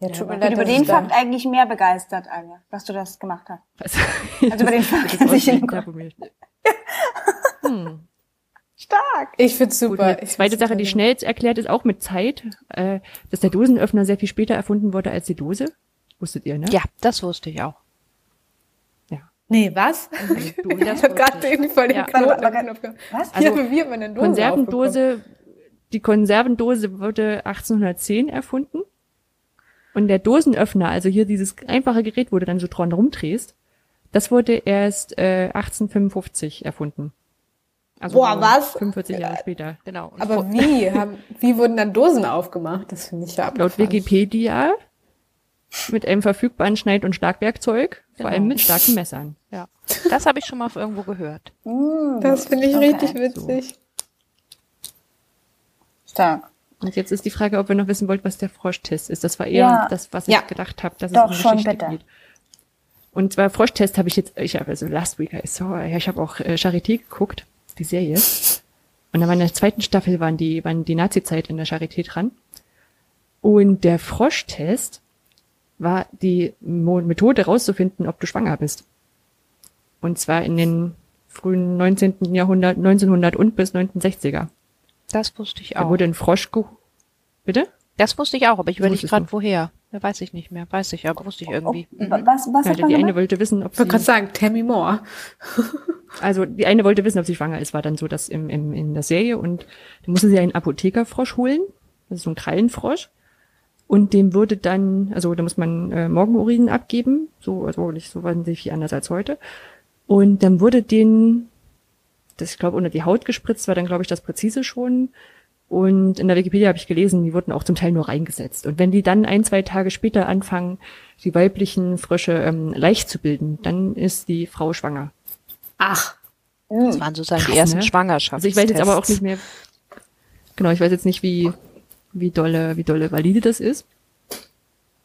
Ja, tut mir leid, über den Fakt eigentlich mehr begeistert, Anja, dass du das gemacht hast. Also, also über den Fakt, dass ich in hm. Stark. Ich find's super. Gut, zweite Sache, die schnell erklärt ist, auch mit Zeit, äh, dass der Dosenöffner sehr viel später erfunden wurde als die Dose. Wusstet ihr, ne? Ja, das wusste ich auch. Ja. Nee, was? Also, ich habe gerade irgendwie voll den ja. Knoten Was? Also, ja, wie hat man denn Dose Konservendose, die Konservendose wurde 1810 erfunden. Und der Dosenöffner, also hier dieses einfache Gerät, wo du dann so dran rumdrehst, das wurde erst äh, 1855 erfunden. Also Boah, was? 45 Jahre später, genau. Und Aber wie? Haben, wie wurden dann Dosen aufgemacht? Das finde ich ja Laut Wikipedia mit einem verfügbaren Schneid- und Schlagwerkzeug, genau. vor allem mit starken Messern. Ja. Das habe ich schon mal irgendwo gehört. Mm, das finde ich okay. richtig witzig. So. Stark. Und jetzt ist die Frage, ob wir noch wissen wollt, was der Froschtest ist. Das war eher ja. das, was ich ja. gedacht habe, dass Doch, es um Geschichte schon, geht. Und zwar Froschtest habe ich jetzt, ich habe also last week I saw, ja, ich habe auch äh, Charité geguckt die Serie. Und dann war in der zweiten Staffel waren die, waren die Nazi-Zeit in der Charité dran. Und der Froschtest war die Methode rauszufinden, ob du schwanger bist. Und zwar in den frühen 19. Jahrhundert, 1900 und bis 1960er. Das wusste ich auch. Da wurde ein Frosch ge Bitte? Das wusste ich auch, aber ich überlege gerade woher. Ja, weiß ich nicht mehr. Weiß ich, aber wusste ich irgendwie. Mhm. Was, was ja, die eine wollte wissen, ob sie... Ich wollte gerade sagen, tell me more. also die eine wollte wissen, ob sie schwanger ist, war dann so das im, im, in der Serie. Und dann musste sie einen Apothekerfrosch holen. Das ist so ein Krallenfrosch. Und dem würde dann, also da muss man äh, Morgenurin abgeben. So, also nicht so wahnsinnig viel anders als heute. Und dann wurde den, das ich glaube, unter die Haut gespritzt, war dann, glaube ich, das präzise schon und in der Wikipedia habe ich gelesen, die wurden auch zum Teil nur reingesetzt. Und wenn die dann ein, zwei Tage später anfangen, die weiblichen Frösche ähm, leicht zu bilden, dann ist die Frau schwanger. Ach. Das waren sozusagen Krass, die ersten ne? Schwangerschaften. Also ich weiß jetzt aber auch nicht mehr, genau, ich weiß jetzt nicht, wie, wie dolle, wie dolle valide das ist.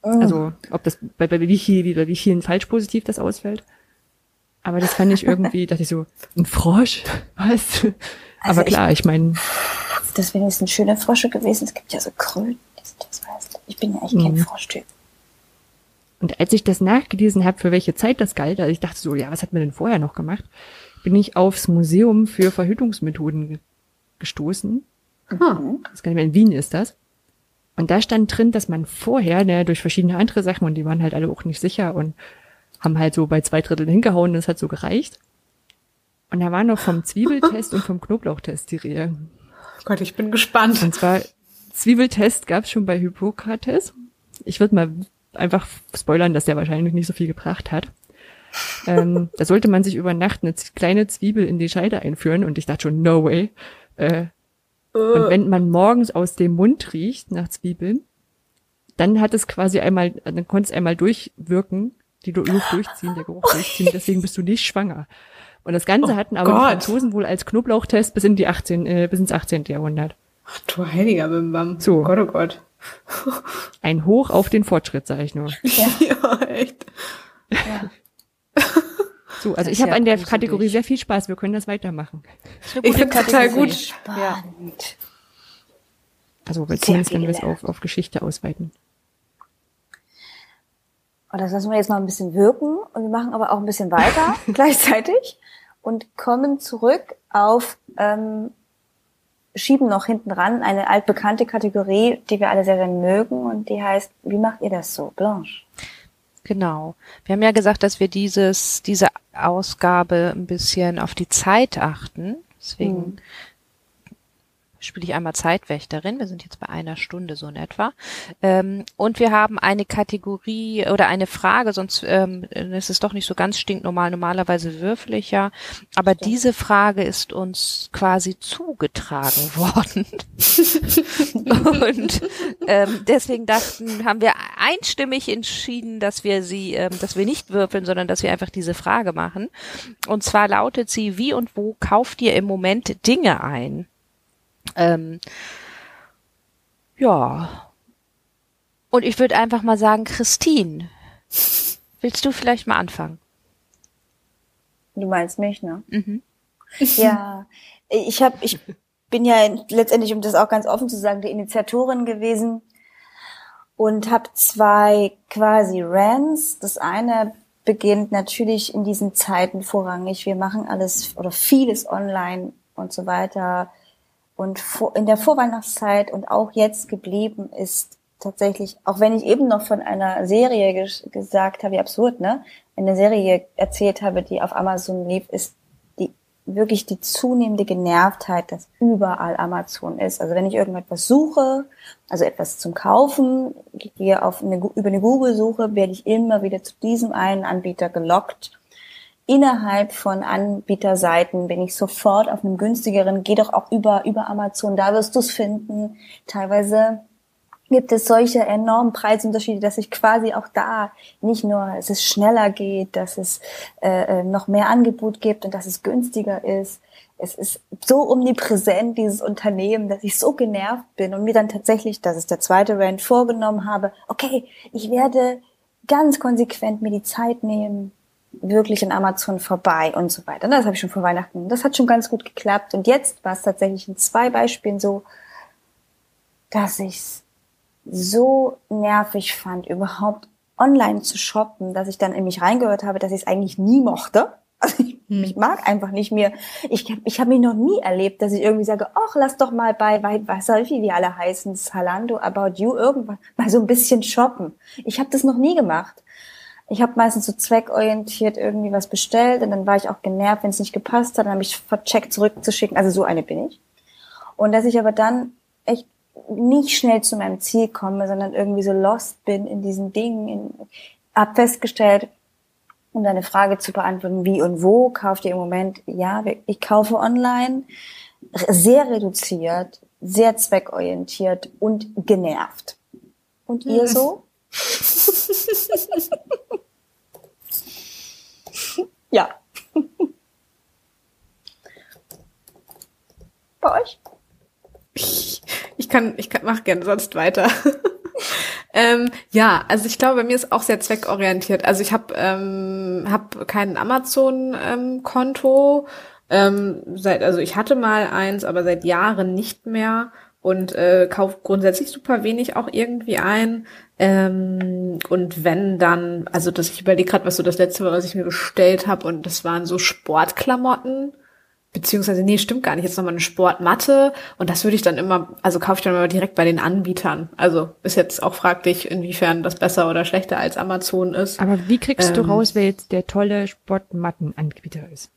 Oh. Also, ob das bei, bei wie viel, wie, bei wie vielen falsch positiv das ausfällt. Aber das fand ich irgendwie, dachte ich so, ein Frosch? Was? Also aber klar, ich, ich meine, das wenigstens schöne Frösche gewesen. Es gibt ja so Kröten, das weiß. Ich bin ja eigentlich kein mhm. Froschtyp. Und als ich das nachgelesen habe, für welche Zeit das galt, also ich dachte so, ja, was hat man denn vorher noch gemacht, bin ich aufs Museum für Verhütungsmethoden gestoßen. Mhm. Das kann ich mehr, in Wien ist das. Und da stand drin, dass man vorher, ne, durch verschiedene andere Sachen, und die waren halt alle auch nicht sicher und haben halt so bei zwei Dritteln hingehauen, das hat so gereicht. Und da war noch vom Zwiebeltest und vom Knoblauchtest die Rede. Gott, ich bin gespannt. Und zwar, Zwiebeltest gab es schon bei Hippokrates. Ich würde mal einfach spoilern, dass der wahrscheinlich nicht so viel gebracht hat. ähm, da sollte man sich über Nacht eine kleine Zwiebel in die Scheide einführen und ich dachte schon, no way. Äh, und wenn man morgens aus dem Mund riecht nach Zwiebeln, dann hat es quasi einmal, dann konnte es einmal durchwirken, die Luft durchziehen, der Geruch durchziehen, deswegen bist du nicht schwanger. Und das Ganze oh hatten aber Gott. die Franzosen wohl als Knoblauchtest bis in die 18, äh, bis ins 18. Jahrhundert. Ach du heiliger Bimbam. So. Oh Gott, oh Gott. Ein Hoch auf den Fortschritt, sage ich nur. Ja, ja echt. Ja. So, also ich habe ja an der Kategorie sehr viel Spaß. Wir können das weitermachen. Ich finde total gut. Spannend. Ja. Also zumindest wenn wir es auf, auf Geschichte ausweiten. Und das lassen wir jetzt mal ein bisschen wirken und wir machen aber auch ein bisschen weiter gleichzeitig und kommen zurück auf ähm, schieben noch hinten ran eine altbekannte Kategorie, die wir alle sehr, sehr mögen und die heißt, wie macht ihr das so, Blanche? Genau. Wir haben ja gesagt, dass wir dieses, diese Ausgabe ein bisschen auf die Zeit achten. Deswegen mhm spiele ich einmal Zeitwächterin. Wir sind jetzt bei einer Stunde so in etwa. Ähm, und wir haben eine Kategorie oder eine Frage, sonst ähm, ist es doch nicht so ganz stinknormal. Normalerweise würfel ich ja. Aber ja. diese Frage ist uns quasi zugetragen worden. und ähm, deswegen dachten, haben wir einstimmig entschieden, dass wir sie, ähm, dass wir nicht würfeln, sondern dass wir einfach diese Frage machen. Und zwar lautet sie, wie und wo kauft ihr im Moment Dinge ein? Ähm, ja. Und ich würde einfach mal sagen, Christine, willst du vielleicht mal anfangen? Du meinst mich, ne? Mhm. Ja, ich habe, ich bin ja letztendlich, um das auch ganz offen zu sagen, die Initiatorin gewesen und habe zwei quasi Rants. Das eine beginnt natürlich in diesen Zeiten vorrangig. Wir machen alles oder vieles online und so weiter. Und in der Vorweihnachtszeit und auch jetzt geblieben ist tatsächlich, auch wenn ich eben noch von einer Serie gesagt habe, wie absurd, ne? Eine Serie erzählt habe, die auf Amazon lief, ist die wirklich die zunehmende Genervtheit, dass überall Amazon ist. Also wenn ich irgendetwas suche, also etwas zum Kaufen, gehe auf eine, über eine Google-Suche, werde ich immer wieder zu diesem einen Anbieter gelockt innerhalb von Anbieterseiten bin ich sofort auf einem günstigeren, geh doch auch über, über Amazon, da wirst du es finden. Teilweise gibt es solche enormen Preisunterschiede, dass ich quasi auch da nicht nur, dass es schneller geht, dass es äh, äh, noch mehr Angebot gibt und dass es günstiger ist. Es ist so omnipräsent, dieses Unternehmen, dass ich so genervt bin und mir dann tatsächlich, das ist der zweite Rand, vorgenommen habe, okay, ich werde ganz konsequent mir die Zeit nehmen, wirklich in Amazon vorbei und so weiter. Das habe ich schon vor Weihnachten. Das hat schon ganz gut geklappt. Und jetzt war es tatsächlich in zwei Beispielen so, dass ich es so nervig fand, überhaupt online zu shoppen, dass ich dann in mich reingehört habe, dass ich es eigentlich nie mochte. Also ich, hm. ich mag einfach nicht mehr. Ich, ich habe mich noch nie erlebt, dass ich irgendwie sage, ach, lass doch mal bei, bei was soll wie die alle heißen, Zalando, About You, irgendwas, mal so ein bisschen shoppen. Ich habe das noch nie gemacht ich habe meistens so zweckorientiert irgendwie was bestellt und dann war ich auch genervt, wenn es nicht gepasst hat, dann habe ich vercheckt zurückzuschicken. Also so eine bin ich. Und dass ich aber dann echt nicht schnell zu meinem Ziel komme, sondern irgendwie so lost bin in diesen Dingen. In, hab festgestellt, um deine Frage zu beantworten, wie und wo kauft ihr im Moment? Ja, ich kaufe online, sehr reduziert, sehr zweckorientiert und genervt. Und ihr so? Ja. Bei euch? Ich kann, ich kann, mach gerne sonst weiter. ähm, ja, also ich glaube, bei mir ist auch sehr zweckorientiert. Also ich habe ähm, hab kein Amazon-Konto. Ähm, seit, also ich hatte mal eins, aber seit Jahren nicht mehr. Und äh, kaufe grundsätzlich super wenig auch irgendwie ein. Ähm, und wenn dann, also dass ich überlege gerade, was so das letzte war, was ich mir bestellt habe, und das waren so Sportklamotten beziehungsweise, nee, stimmt gar nicht, jetzt nochmal eine Sportmatte und das würde ich dann immer, also kaufe ich dann immer direkt bei den Anbietern. Also ist jetzt auch fraglich, inwiefern das besser oder schlechter als Amazon ist. Aber wie kriegst ähm, du raus, wer jetzt der tolle Sportmattenanbieter ist?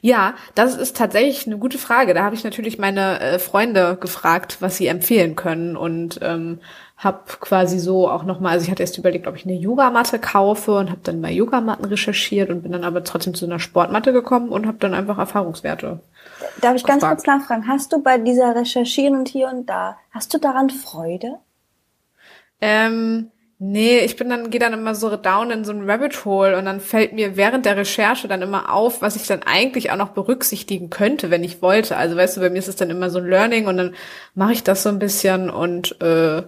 Ja, das ist tatsächlich eine gute Frage. Da habe ich natürlich meine äh, Freunde gefragt, was sie empfehlen können und ähm, habe quasi so auch nochmal, also ich hatte erst überlegt, ob ich eine Yogamatte kaufe und habe dann bei Yogamatten recherchiert und bin dann aber trotzdem zu einer Sportmatte gekommen und habe dann einfach Erfahrungswerte. Darf ich gefragt. ganz kurz nachfragen, hast du bei dieser Recherchieren und hier und da, hast du daran Freude? Ähm, nee, ich bin dann, gehe dann immer so down in so ein Rabbit Hole und dann fällt mir während der Recherche dann immer auf, was ich dann eigentlich auch noch berücksichtigen könnte, wenn ich wollte. Also weißt du, bei mir ist es dann immer so ein Learning und dann mache ich das so ein bisschen und äh,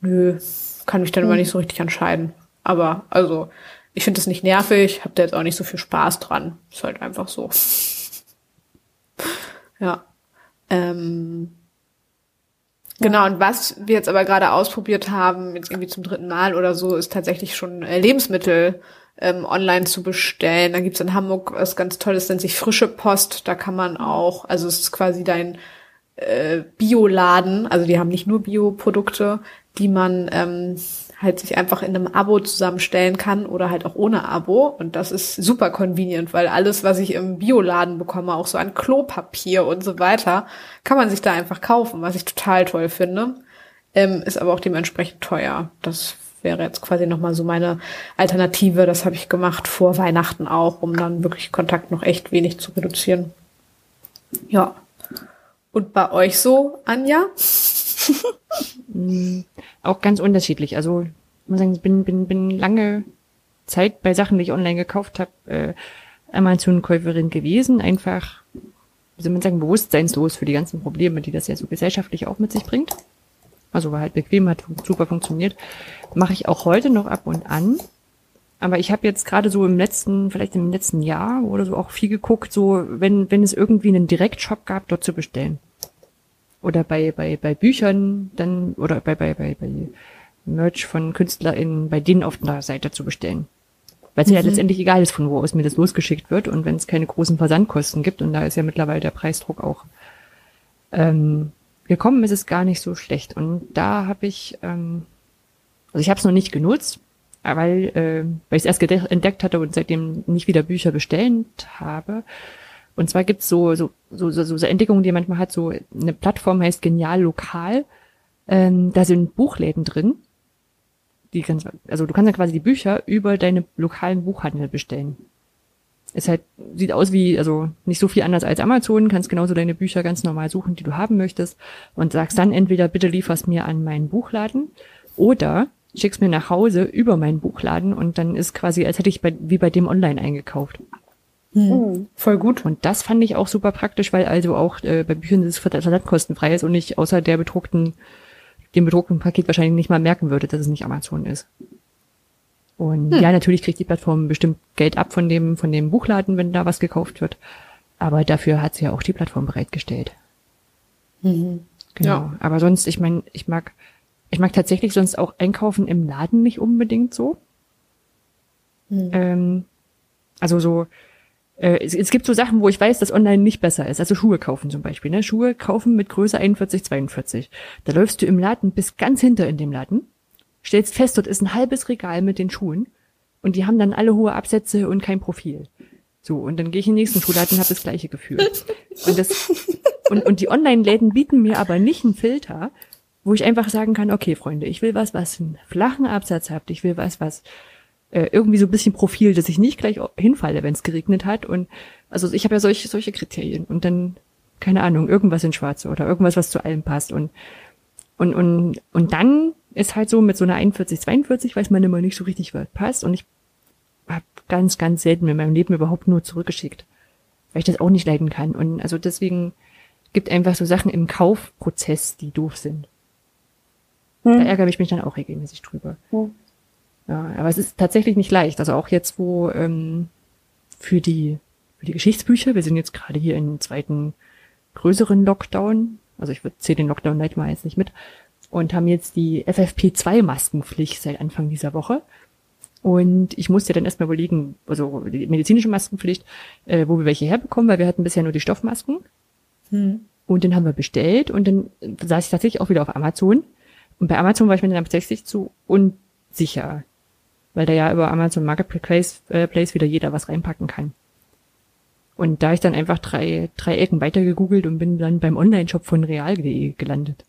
nö, kann mich dann immer hm. nicht so richtig entscheiden. Aber also, ich finde es nicht nervig, hab da jetzt auch nicht so viel Spaß dran. Ist halt einfach so. ja. Ähm, Genau, und was wir jetzt aber gerade ausprobiert haben, jetzt irgendwie zum dritten Mal oder so, ist tatsächlich schon äh, Lebensmittel ähm, online zu bestellen. Da gibt's in Hamburg was ganz Tolles, nennt sich Frische Post. Da kann man auch, also es ist quasi dein äh, Bioladen, also die haben nicht nur Bioprodukte, die man ähm, halt sich einfach in einem Abo zusammenstellen kann oder halt auch ohne Abo. Und das ist super convenient, weil alles, was ich im Bioladen bekomme, auch so an Klopapier und so weiter, kann man sich da einfach kaufen, was ich total toll finde. Ähm, ist aber auch dementsprechend teuer. Das wäre jetzt quasi nochmal so meine Alternative. Das habe ich gemacht vor Weihnachten auch, um dann wirklich Kontakt noch echt wenig zu reduzieren. Ja. Und bei euch so, Anja? Auch ganz unterschiedlich. Also ich muss sagen, ich bin, bin, bin lange Zeit bei Sachen, die ich online gekauft habe, äh, Amazon-Käuferin gewesen. Einfach, wie soll man sagen, bewusstseinslos für die ganzen Probleme, die das ja so gesellschaftlich auch mit sich bringt. Also war halt bequem, hat super funktioniert. Mache ich auch heute noch ab und an. Aber ich habe jetzt gerade so im letzten, vielleicht im letzten Jahr oder so auch viel geguckt, so wenn, wenn es irgendwie einen Direktshop gab, dort zu bestellen oder bei, bei, bei Büchern dann oder bei, bei, bei, bei Merch von KünstlerInnen bei denen auf der Seite zu bestellen. Weil es mhm. ja letztendlich egal ist, von wo aus mir das losgeschickt wird und wenn es keine großen Versandkosten gibt und da ist ja mittlerweile der Preisdruck auch ähm, gekommen, ist es gar nicht so schlecht. Und da habe ich, ähm, also ich habe es noch nicht genutzt, weil, äh, weil ich es erst entdeckt hatte und seitdem nicht wieder Bücher bestellt habe. Und zwar gibt's so, so, so, so, so Entdeckungen, die man manchmal hat, so eine Plattform heißt Genial Lokal. Ähm, da sind Buchläden drin. Die kannst, also du kannst dann quasi die Bücher über deine lokalen Buchhandel bestellen. Es halt, sieht aus wie, also nicht so viel anders als Amazon, kannst genauso deine Bücher ganz normal suchen, die du haben möchtest und sagst dann entweder bitte lieferst mir an meinen Buchladen oder schickst mir nach Hause über meinen Buchladen und dann ist quasi, als hätte ich bei, wie bei dem online eingekauft. Mhm. Voll gut. Und das fand ich auch super praktisch, weil also auch äh, bei Büchern das versandkostenfrei ist und ich außer der bedruckten, dem bedruckten Paket wahrscheinlich nicht mal merken würde, dass es nicht Amazon ist. Und hm. ja, natürlich kriegt die Plattform bestimmt Geld ab von dem, von dem Buchladen, wenn da was gekauft wird. Aber dafür hat sie ja auch die Plattform bereitgestellt. Mhm. Genau. Ja. Aber sonst, ich meine, ich mag, ich mag tatsächlich sonst auch einkaufen im Laden nicht unbedingt so. Mhm. Ähm, also so, es, es, gibt so Sachen, wo ich weiß, dass online nicht besser ist. Also Schuhe kaufen zum Beispiel. Ne? Schuhe kaufen mit Größe 41, 42. Da läufst du im Laden bis ganz hinter in dem Laden, stellst fest, dort ist ein halbes Regal mit den Schuhen und die haben dann alle hohe Absätze und kein Profil. So, und dann gehe ich in den nächsten Schuhladen und habe das gleiche Gefühl. Und, das, und, und die Online-Läden bieten mir aber nicht einen Filter, wo ich einfach sagen kann, okay, Freunde, ich will was, was einen flachen Absatz habt, ich will was, was äh, irgendwie so ein bisschen Profil, dass ich nicht gleich hinfalle, wenn es geregnet hat. Und also ich habe ja solche, solche Kriterien. Und dann, keine Ahnung, irgendwas in Schwarz oder irgendwas, was zu allem passt. Und, und, und, und dann ist halt so mit so einer 41, 42, weiß man immer nicht so richtig, was passt. Und ich habe ganz, ganz selten in meinem Leben überhaupt nur zurückgeschickt. Weil ich das auch nicht leiden kann. Und also deswegen gibt einfach so Sachen im Kaufprozess, die doof sind. Hm. Da ärgere ich mich dann auch regelmäßig drüber. Hm. Ja, aber es ist tatsächlich nicht leicht. Also auch jetzt, wo ähm, für die für die Geschichtsbücher, wir sind jetzt gerade hier im zweiten größeren Lockdown, Also ich zähle den Lockdown Night mal jetzt nicht mit. Und haben jetzt die FFP2-Maskenpflicht seit Anfang dieser Woche. Und ich musste dann erstmal überlegen, also die medizinische Maskenpflicht, äh, wo wir welche herbekommen, weil wir hatten bisher nur die Stoffmasken. Hm. Und den haben wir bestellt und dann saß ich tatsächlich auch wieder auf Amazon. Und bei Amazon war ich mir dann tatsächlich zu unsicher, weil da ja über Amazon Marketplace äh, Place wieder jeder was reinpacken kann. Und da ich dann einfach drei, drei Ecken weiter gegoogelt und bin dann beim Online-Shop von real.de gelandet.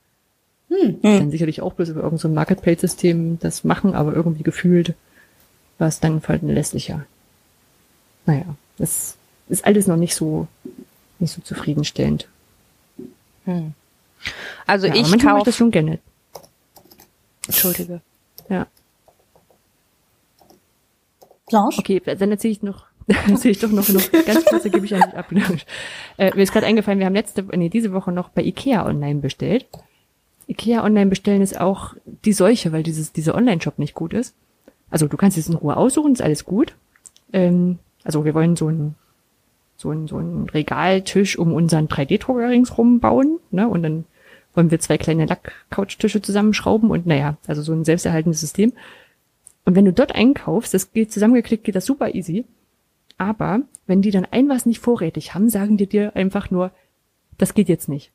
Hm. Dann sicherlich auch bloß über irgendein so Marketplace-System das machen, aber irgendwie gefühlt war es dann verlässlicher. Naja, das ist alles noch nicht so, nicht so zufriedenstellend. Hm. Also ja, ich kaufe das schon gerne. Entschuldige. Ja. Blanche? Okay, dann erzähle ich noch, erzähle ich doch noch, noch ganz kurz, da gebe ich eigentlich ab. äh, mir ist gerade eingefallen, wir haben letzte, nee, diese Woche noch bei Ikea online bestellt. Ikea online bestellen ist auch die Seuche, weil dieses, dieser Online-Shop nicht gut ist. Also du kannst es in Ruhe aussuchen, ist alles gut. Ähm, also wir wollen so ein so ein, so ein Regaltisch um unseren 3D-Drucker ringsrum bauen, ne? Und dann wollen wir zwei kleine Lack-Couchtische zusammenschrauben und naja, also so ein selbsterhaltendes System. Und wenn du dort einkaufst, das geht zusammengeklickt, geht das super easy. Aber wenn die dann ein was nicht vorrätig haben, sagen die dir einfach nur, das geht jetzt nicht.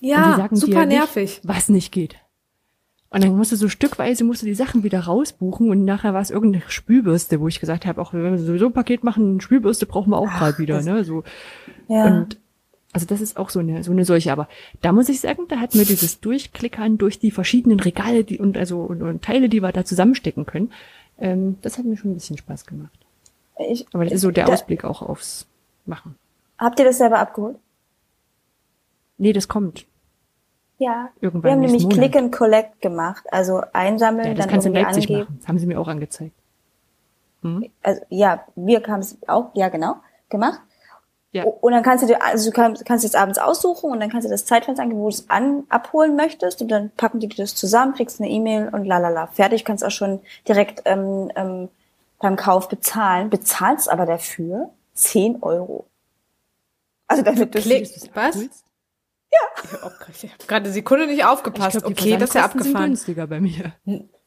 Ja, super nervig. Nicht, was nicht geht. Und dann musst du so stückweise musst du die Sachen wieder rausbuchen und nachher war es irgendeine Spülbürste, wo ich gesagt habe, auch wenn wir sowieso ein Paket machen, eine Spülbürste brauchen wir auch gerade wieder, ne? So. Ja. Und also das ist auch so eine so eine solche. Aber da muss ich sagen, da hat mir dieses Durchklickern durch die verschiedenen Regale die, und also und, und Teile, die wir da zusammenstecken können, ähm, das hat mir schon ein bisschen Spaß gemacht. Ich, Aber das ist so der da, Ausblick auch aufs Machen. Habt ihr das selber abgeholt? Nee, das kommt. Ja, Irgendwann wir haben nämlich Monat. Click and Collect gemacht, also einsammeln, ja, das dann kannst irgendwie in angeben. Machen. Das haben sie mir auch angezeigt. Hm? Also ja, wir haben es auch, ja genau, gemacht. Ja. Und dann kannst du dir, also du kannst, kannst jetzt abends aussuchen und dann kannst du das Zeitfenster angeben, wo du es an, abholen möchtest und dann packen die dir das zusammen, kriegst eine E-Mail und lalala. Fertig, kannst auch schon direkt ähm, ähm, beim Kauf bezahlen, bezahlst aber dafür 10 Euro. Also damit du klickst. Was? Ja. Ich habe hab gerade eine Sekunde nicht aufgepasst. Glaub, okay, das ist ja abgefahren. Sind günstiger bei mir.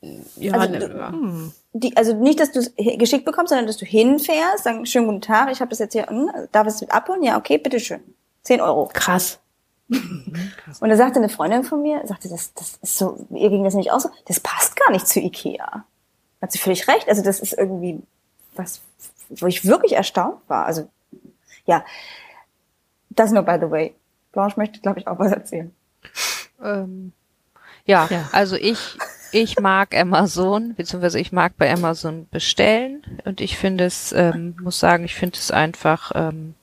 Ja, also, ne, hm. die, also nicht, dass du es geschickt bekommst, sondern dass du hinfährst, sagen, schönen guten Tag, ich habe das jetzt hier, hm, darf es mit abholen? Ja, okay, bitteschön. Zehn Euro. Krass. Und da sagte eine Freundin von mir, sagte, das, das ist so, ihr ging das nicht aus, so, das passt gar nicht zu Ikea. Hat sie völlig recht. Also das ist irgendwie was, wo ich wirklich erstaunt war. Also, ja. Das nur by the way. Blanche möchte, glaube ich, auch was erzählen. Ähm, ja, ja, also ich, ich mag Amazon, beziehungsweise ich mag bei Amazon bestellen und ich finde es, ähm, muss sagen, ich finde es einfach, ähm,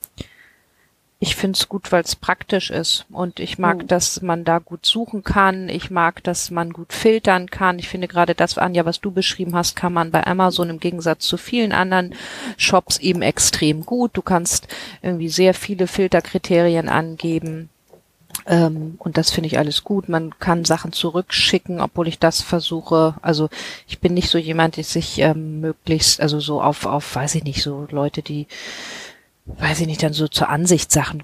ich finde es gut, weil es praktisch ist und ich mag, mhm. dass man da gut suchen kann. Ich mag, dass man gut filtern kann. Ich finde gerade das, Anja, was du beschrieben hast, kann man bei Amazon im Gegensatz zu vielen anderen Shops eben extrem gut. Du kannst irgendwie sehr viele Filterkriterien angeben. Ähm, und das finde ich alles gut. Man kann Sachen zurückschicken, obwohl ich das versuche. Also ich bin nicht so jemand, der sich ähm, möglichst, also so auf, auf, weiß ich nicht, so Leute, die, weiß ich nicht, dann so zur Ansichtssachen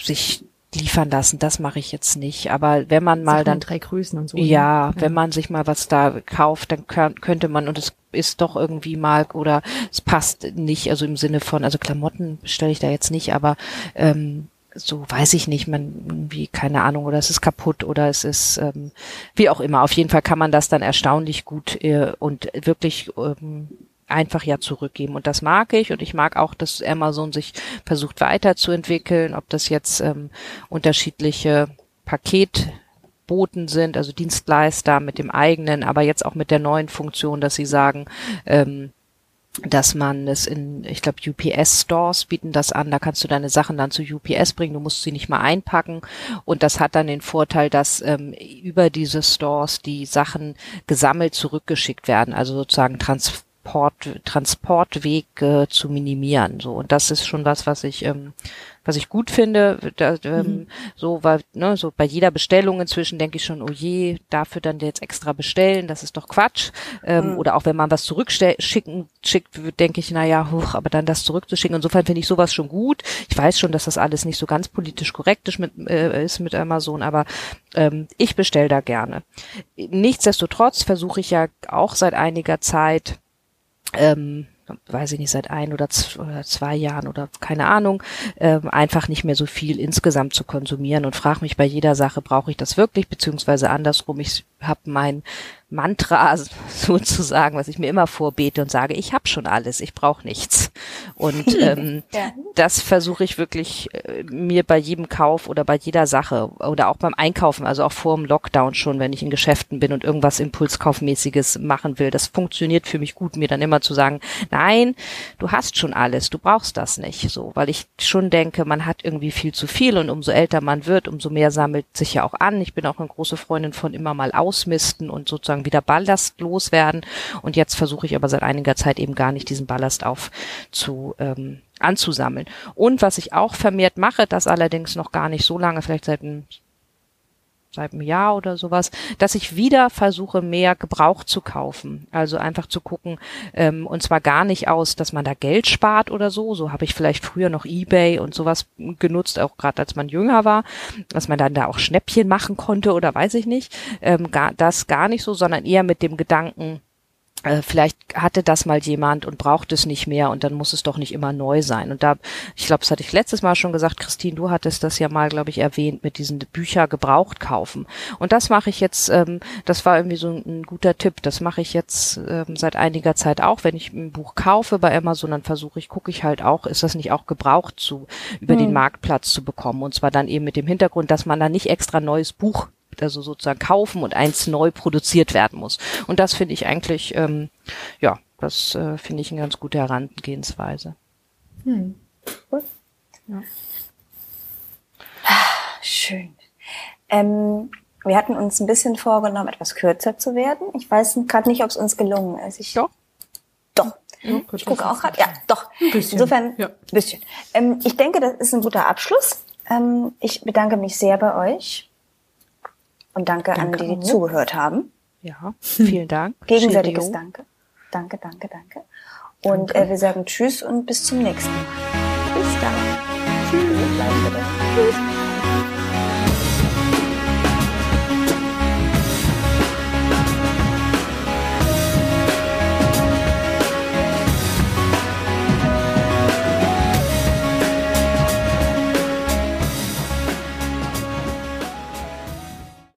sich liefern lassen, das mache ich jetzt nicht. Aber wenn man mal dann drei Größen und so. Ja, ne? ja, wenn man sich mal was da kauft, dann könnte man und es ist doch irgendwie mal oder es passt nicht, also im Sinne von, also Klamotten bestelle ich da jetzt nicht, aber ähm, so weiß ich nicht, man irgendwie, keine Ahnung, oder es ist kaputt oder es ist ähm, wie auch immer. Auf jeden Fall kann man das dann erstaunlich gut äh, und wirklich ähm, einfach ja zurückgeben. Und das mag ich und ich mag auch, dass Amazon sich versucht weiterzuentwickeln, ob das jetzt ähm, unterschiedliche Paketboten sind, also Dienstleister mit dem eigenen, aber jetzt auch mit der neuen Funktion, dass sie sagen, ähm, dass man es in, ich glaube, UPS-Stores bieten das an, da kannst du deine Sachen dann zu UPS bringen, du musst sie nicht mal einpacken. Und das hat dann den Vorteil, dass ähm, über diese Stores die Sachen gesammelt zurückgeschickt werden, also sozusagen Trans Transport, Transportweg äh, zu minimieren. So und das ist schon was, was ich ähm, was ich gut finde. Da, ähm, mhm. So war ne, so bei jeder Bestellung inzwischen denke ich schon, oh je, dafür dann jetzt extra bestellen, das ist doch Quatsch. Ähm, mhm. Oder auch wenn man was zurückschicken schickt, denke ich, na ja, huch, aber dann das zurückzuschicken. Insofern finde ich sowas schon gut. Ich weiß schon, dass das alles nicht so ganz politisch korrekt ist mit, äh, ist mit Amazon, aber ähm, ich bestelle da gerne. Nichtsdestotrotz versuche ich ja auch seit einiger Zeit ähm, weiß ich nicht, seit ein oder zwei Jahren oder keine Ahnung, ähm, einfach nicht mehr so viel insgesamt zu konsumieren und frage mich bei jeder Sache, brauche ich das wirklich, beziehungsweise andersrum, ich habe mein Mantra sozusagen, was ich mir immer vorbete und sage, ich habe schon alles, ich brauche nichts. Und ähm, ja. das versuche ich wirklich äh, mir bei jedem Kauf oder bei jeder Sache oder auch beim Einkaufen, also auch vor dem Lockdown schon, wenn ich in Geschäften bin und irgendwas Impulskaufmäßiges machen will. Das funktioniert für mich gut, mir dann immer zu sagen, nein, du hast schon alles, du brauchst das nicht. So, weil ich schon denke, man hat irgendwie viel zu viel und umso älter man wird, umso mehr sammelt sich ja auch an. Ich bin auch eine große Freundin von immer mal ausmisten und sozusagen wieder Ballast loswerden. Und jetzt versuche ich aber seit einiger Zeit eben gar nicht diesen Ballast auf zu ähm, anzusammeln. Und was ich auch vermehrt mache, das allerdings noch gar nicht so lange, vielleicht seit ein seit einem Jahr oder sowas, dass ich wieder versuche, mehr Gebrauch zu kaufen. Also einfach zu gucken, ähm, und zwar gar nicht aus, dass man da Geld spart oder so. So habe ich vielleicht früher noch Ebay und sowas genutzt, auch gerade als man jünger war, dass man dann da auch Schnäppchen machen konnte oder weiß ich nicht. Ähm, gar, das gar nicht so, sondern eher mit dem Gedanken, äh, vielleicht hatte das mal jemand und braucht es nicht mehr und dann muss es doch nicht immer neu sein. Und da, ich glaube, das hatte ich letztes Mal schon gesagt, Christine, du hattest das ja mal, glaube ich, erwähnt mit diesen Bücher gebraucht kaufen. Und das mache ich jetzt, ähm, das war irgendwie so ein, ein guter Tipp. Das mache ich jetzt ähm, seit einiger Zeit auch. Wenn ich ein Buch kaufe bei Amazon, dann versuche ich, gucke ich halt auch, ist das nicht auch gebraucht zu über hm. den Marktplatz zu bekommen. Und zwar dann eben mit dem Hintergrund, dass man da nicht extra neues Buch also sozusagen kaufen und eins neu produziert werden muss. Und das finde ich eigentlich, ähm, ja, das äh, finde ich eine ganz gute Herangehensweise. Hm. Gut. Ja. Ah, schön. Ähm, wir hatten uns ein bisschen vorgenommen, etwas kürzer zu werden. Ich weiß gerade nicht, ob es uns gelungen ist. Ich, doch. Doch. Ja, ich gucke auch gerade. Ja, doch. Ein bisschen. Insofern, ja. bisschen. Ähm, ich denke, das ist ein guter Abschluss. Ähm, ich bedanke mich sehr bei euch und danke, danke an die, die zugehört haben. Ja, vielen Dank. Gegenseitiges. Danke. Danke, danke, danke. Und danke. Äh, wir sagen Tschüss und bis zum nächsten Mal. Bis dann. Tschüss. Tschüss.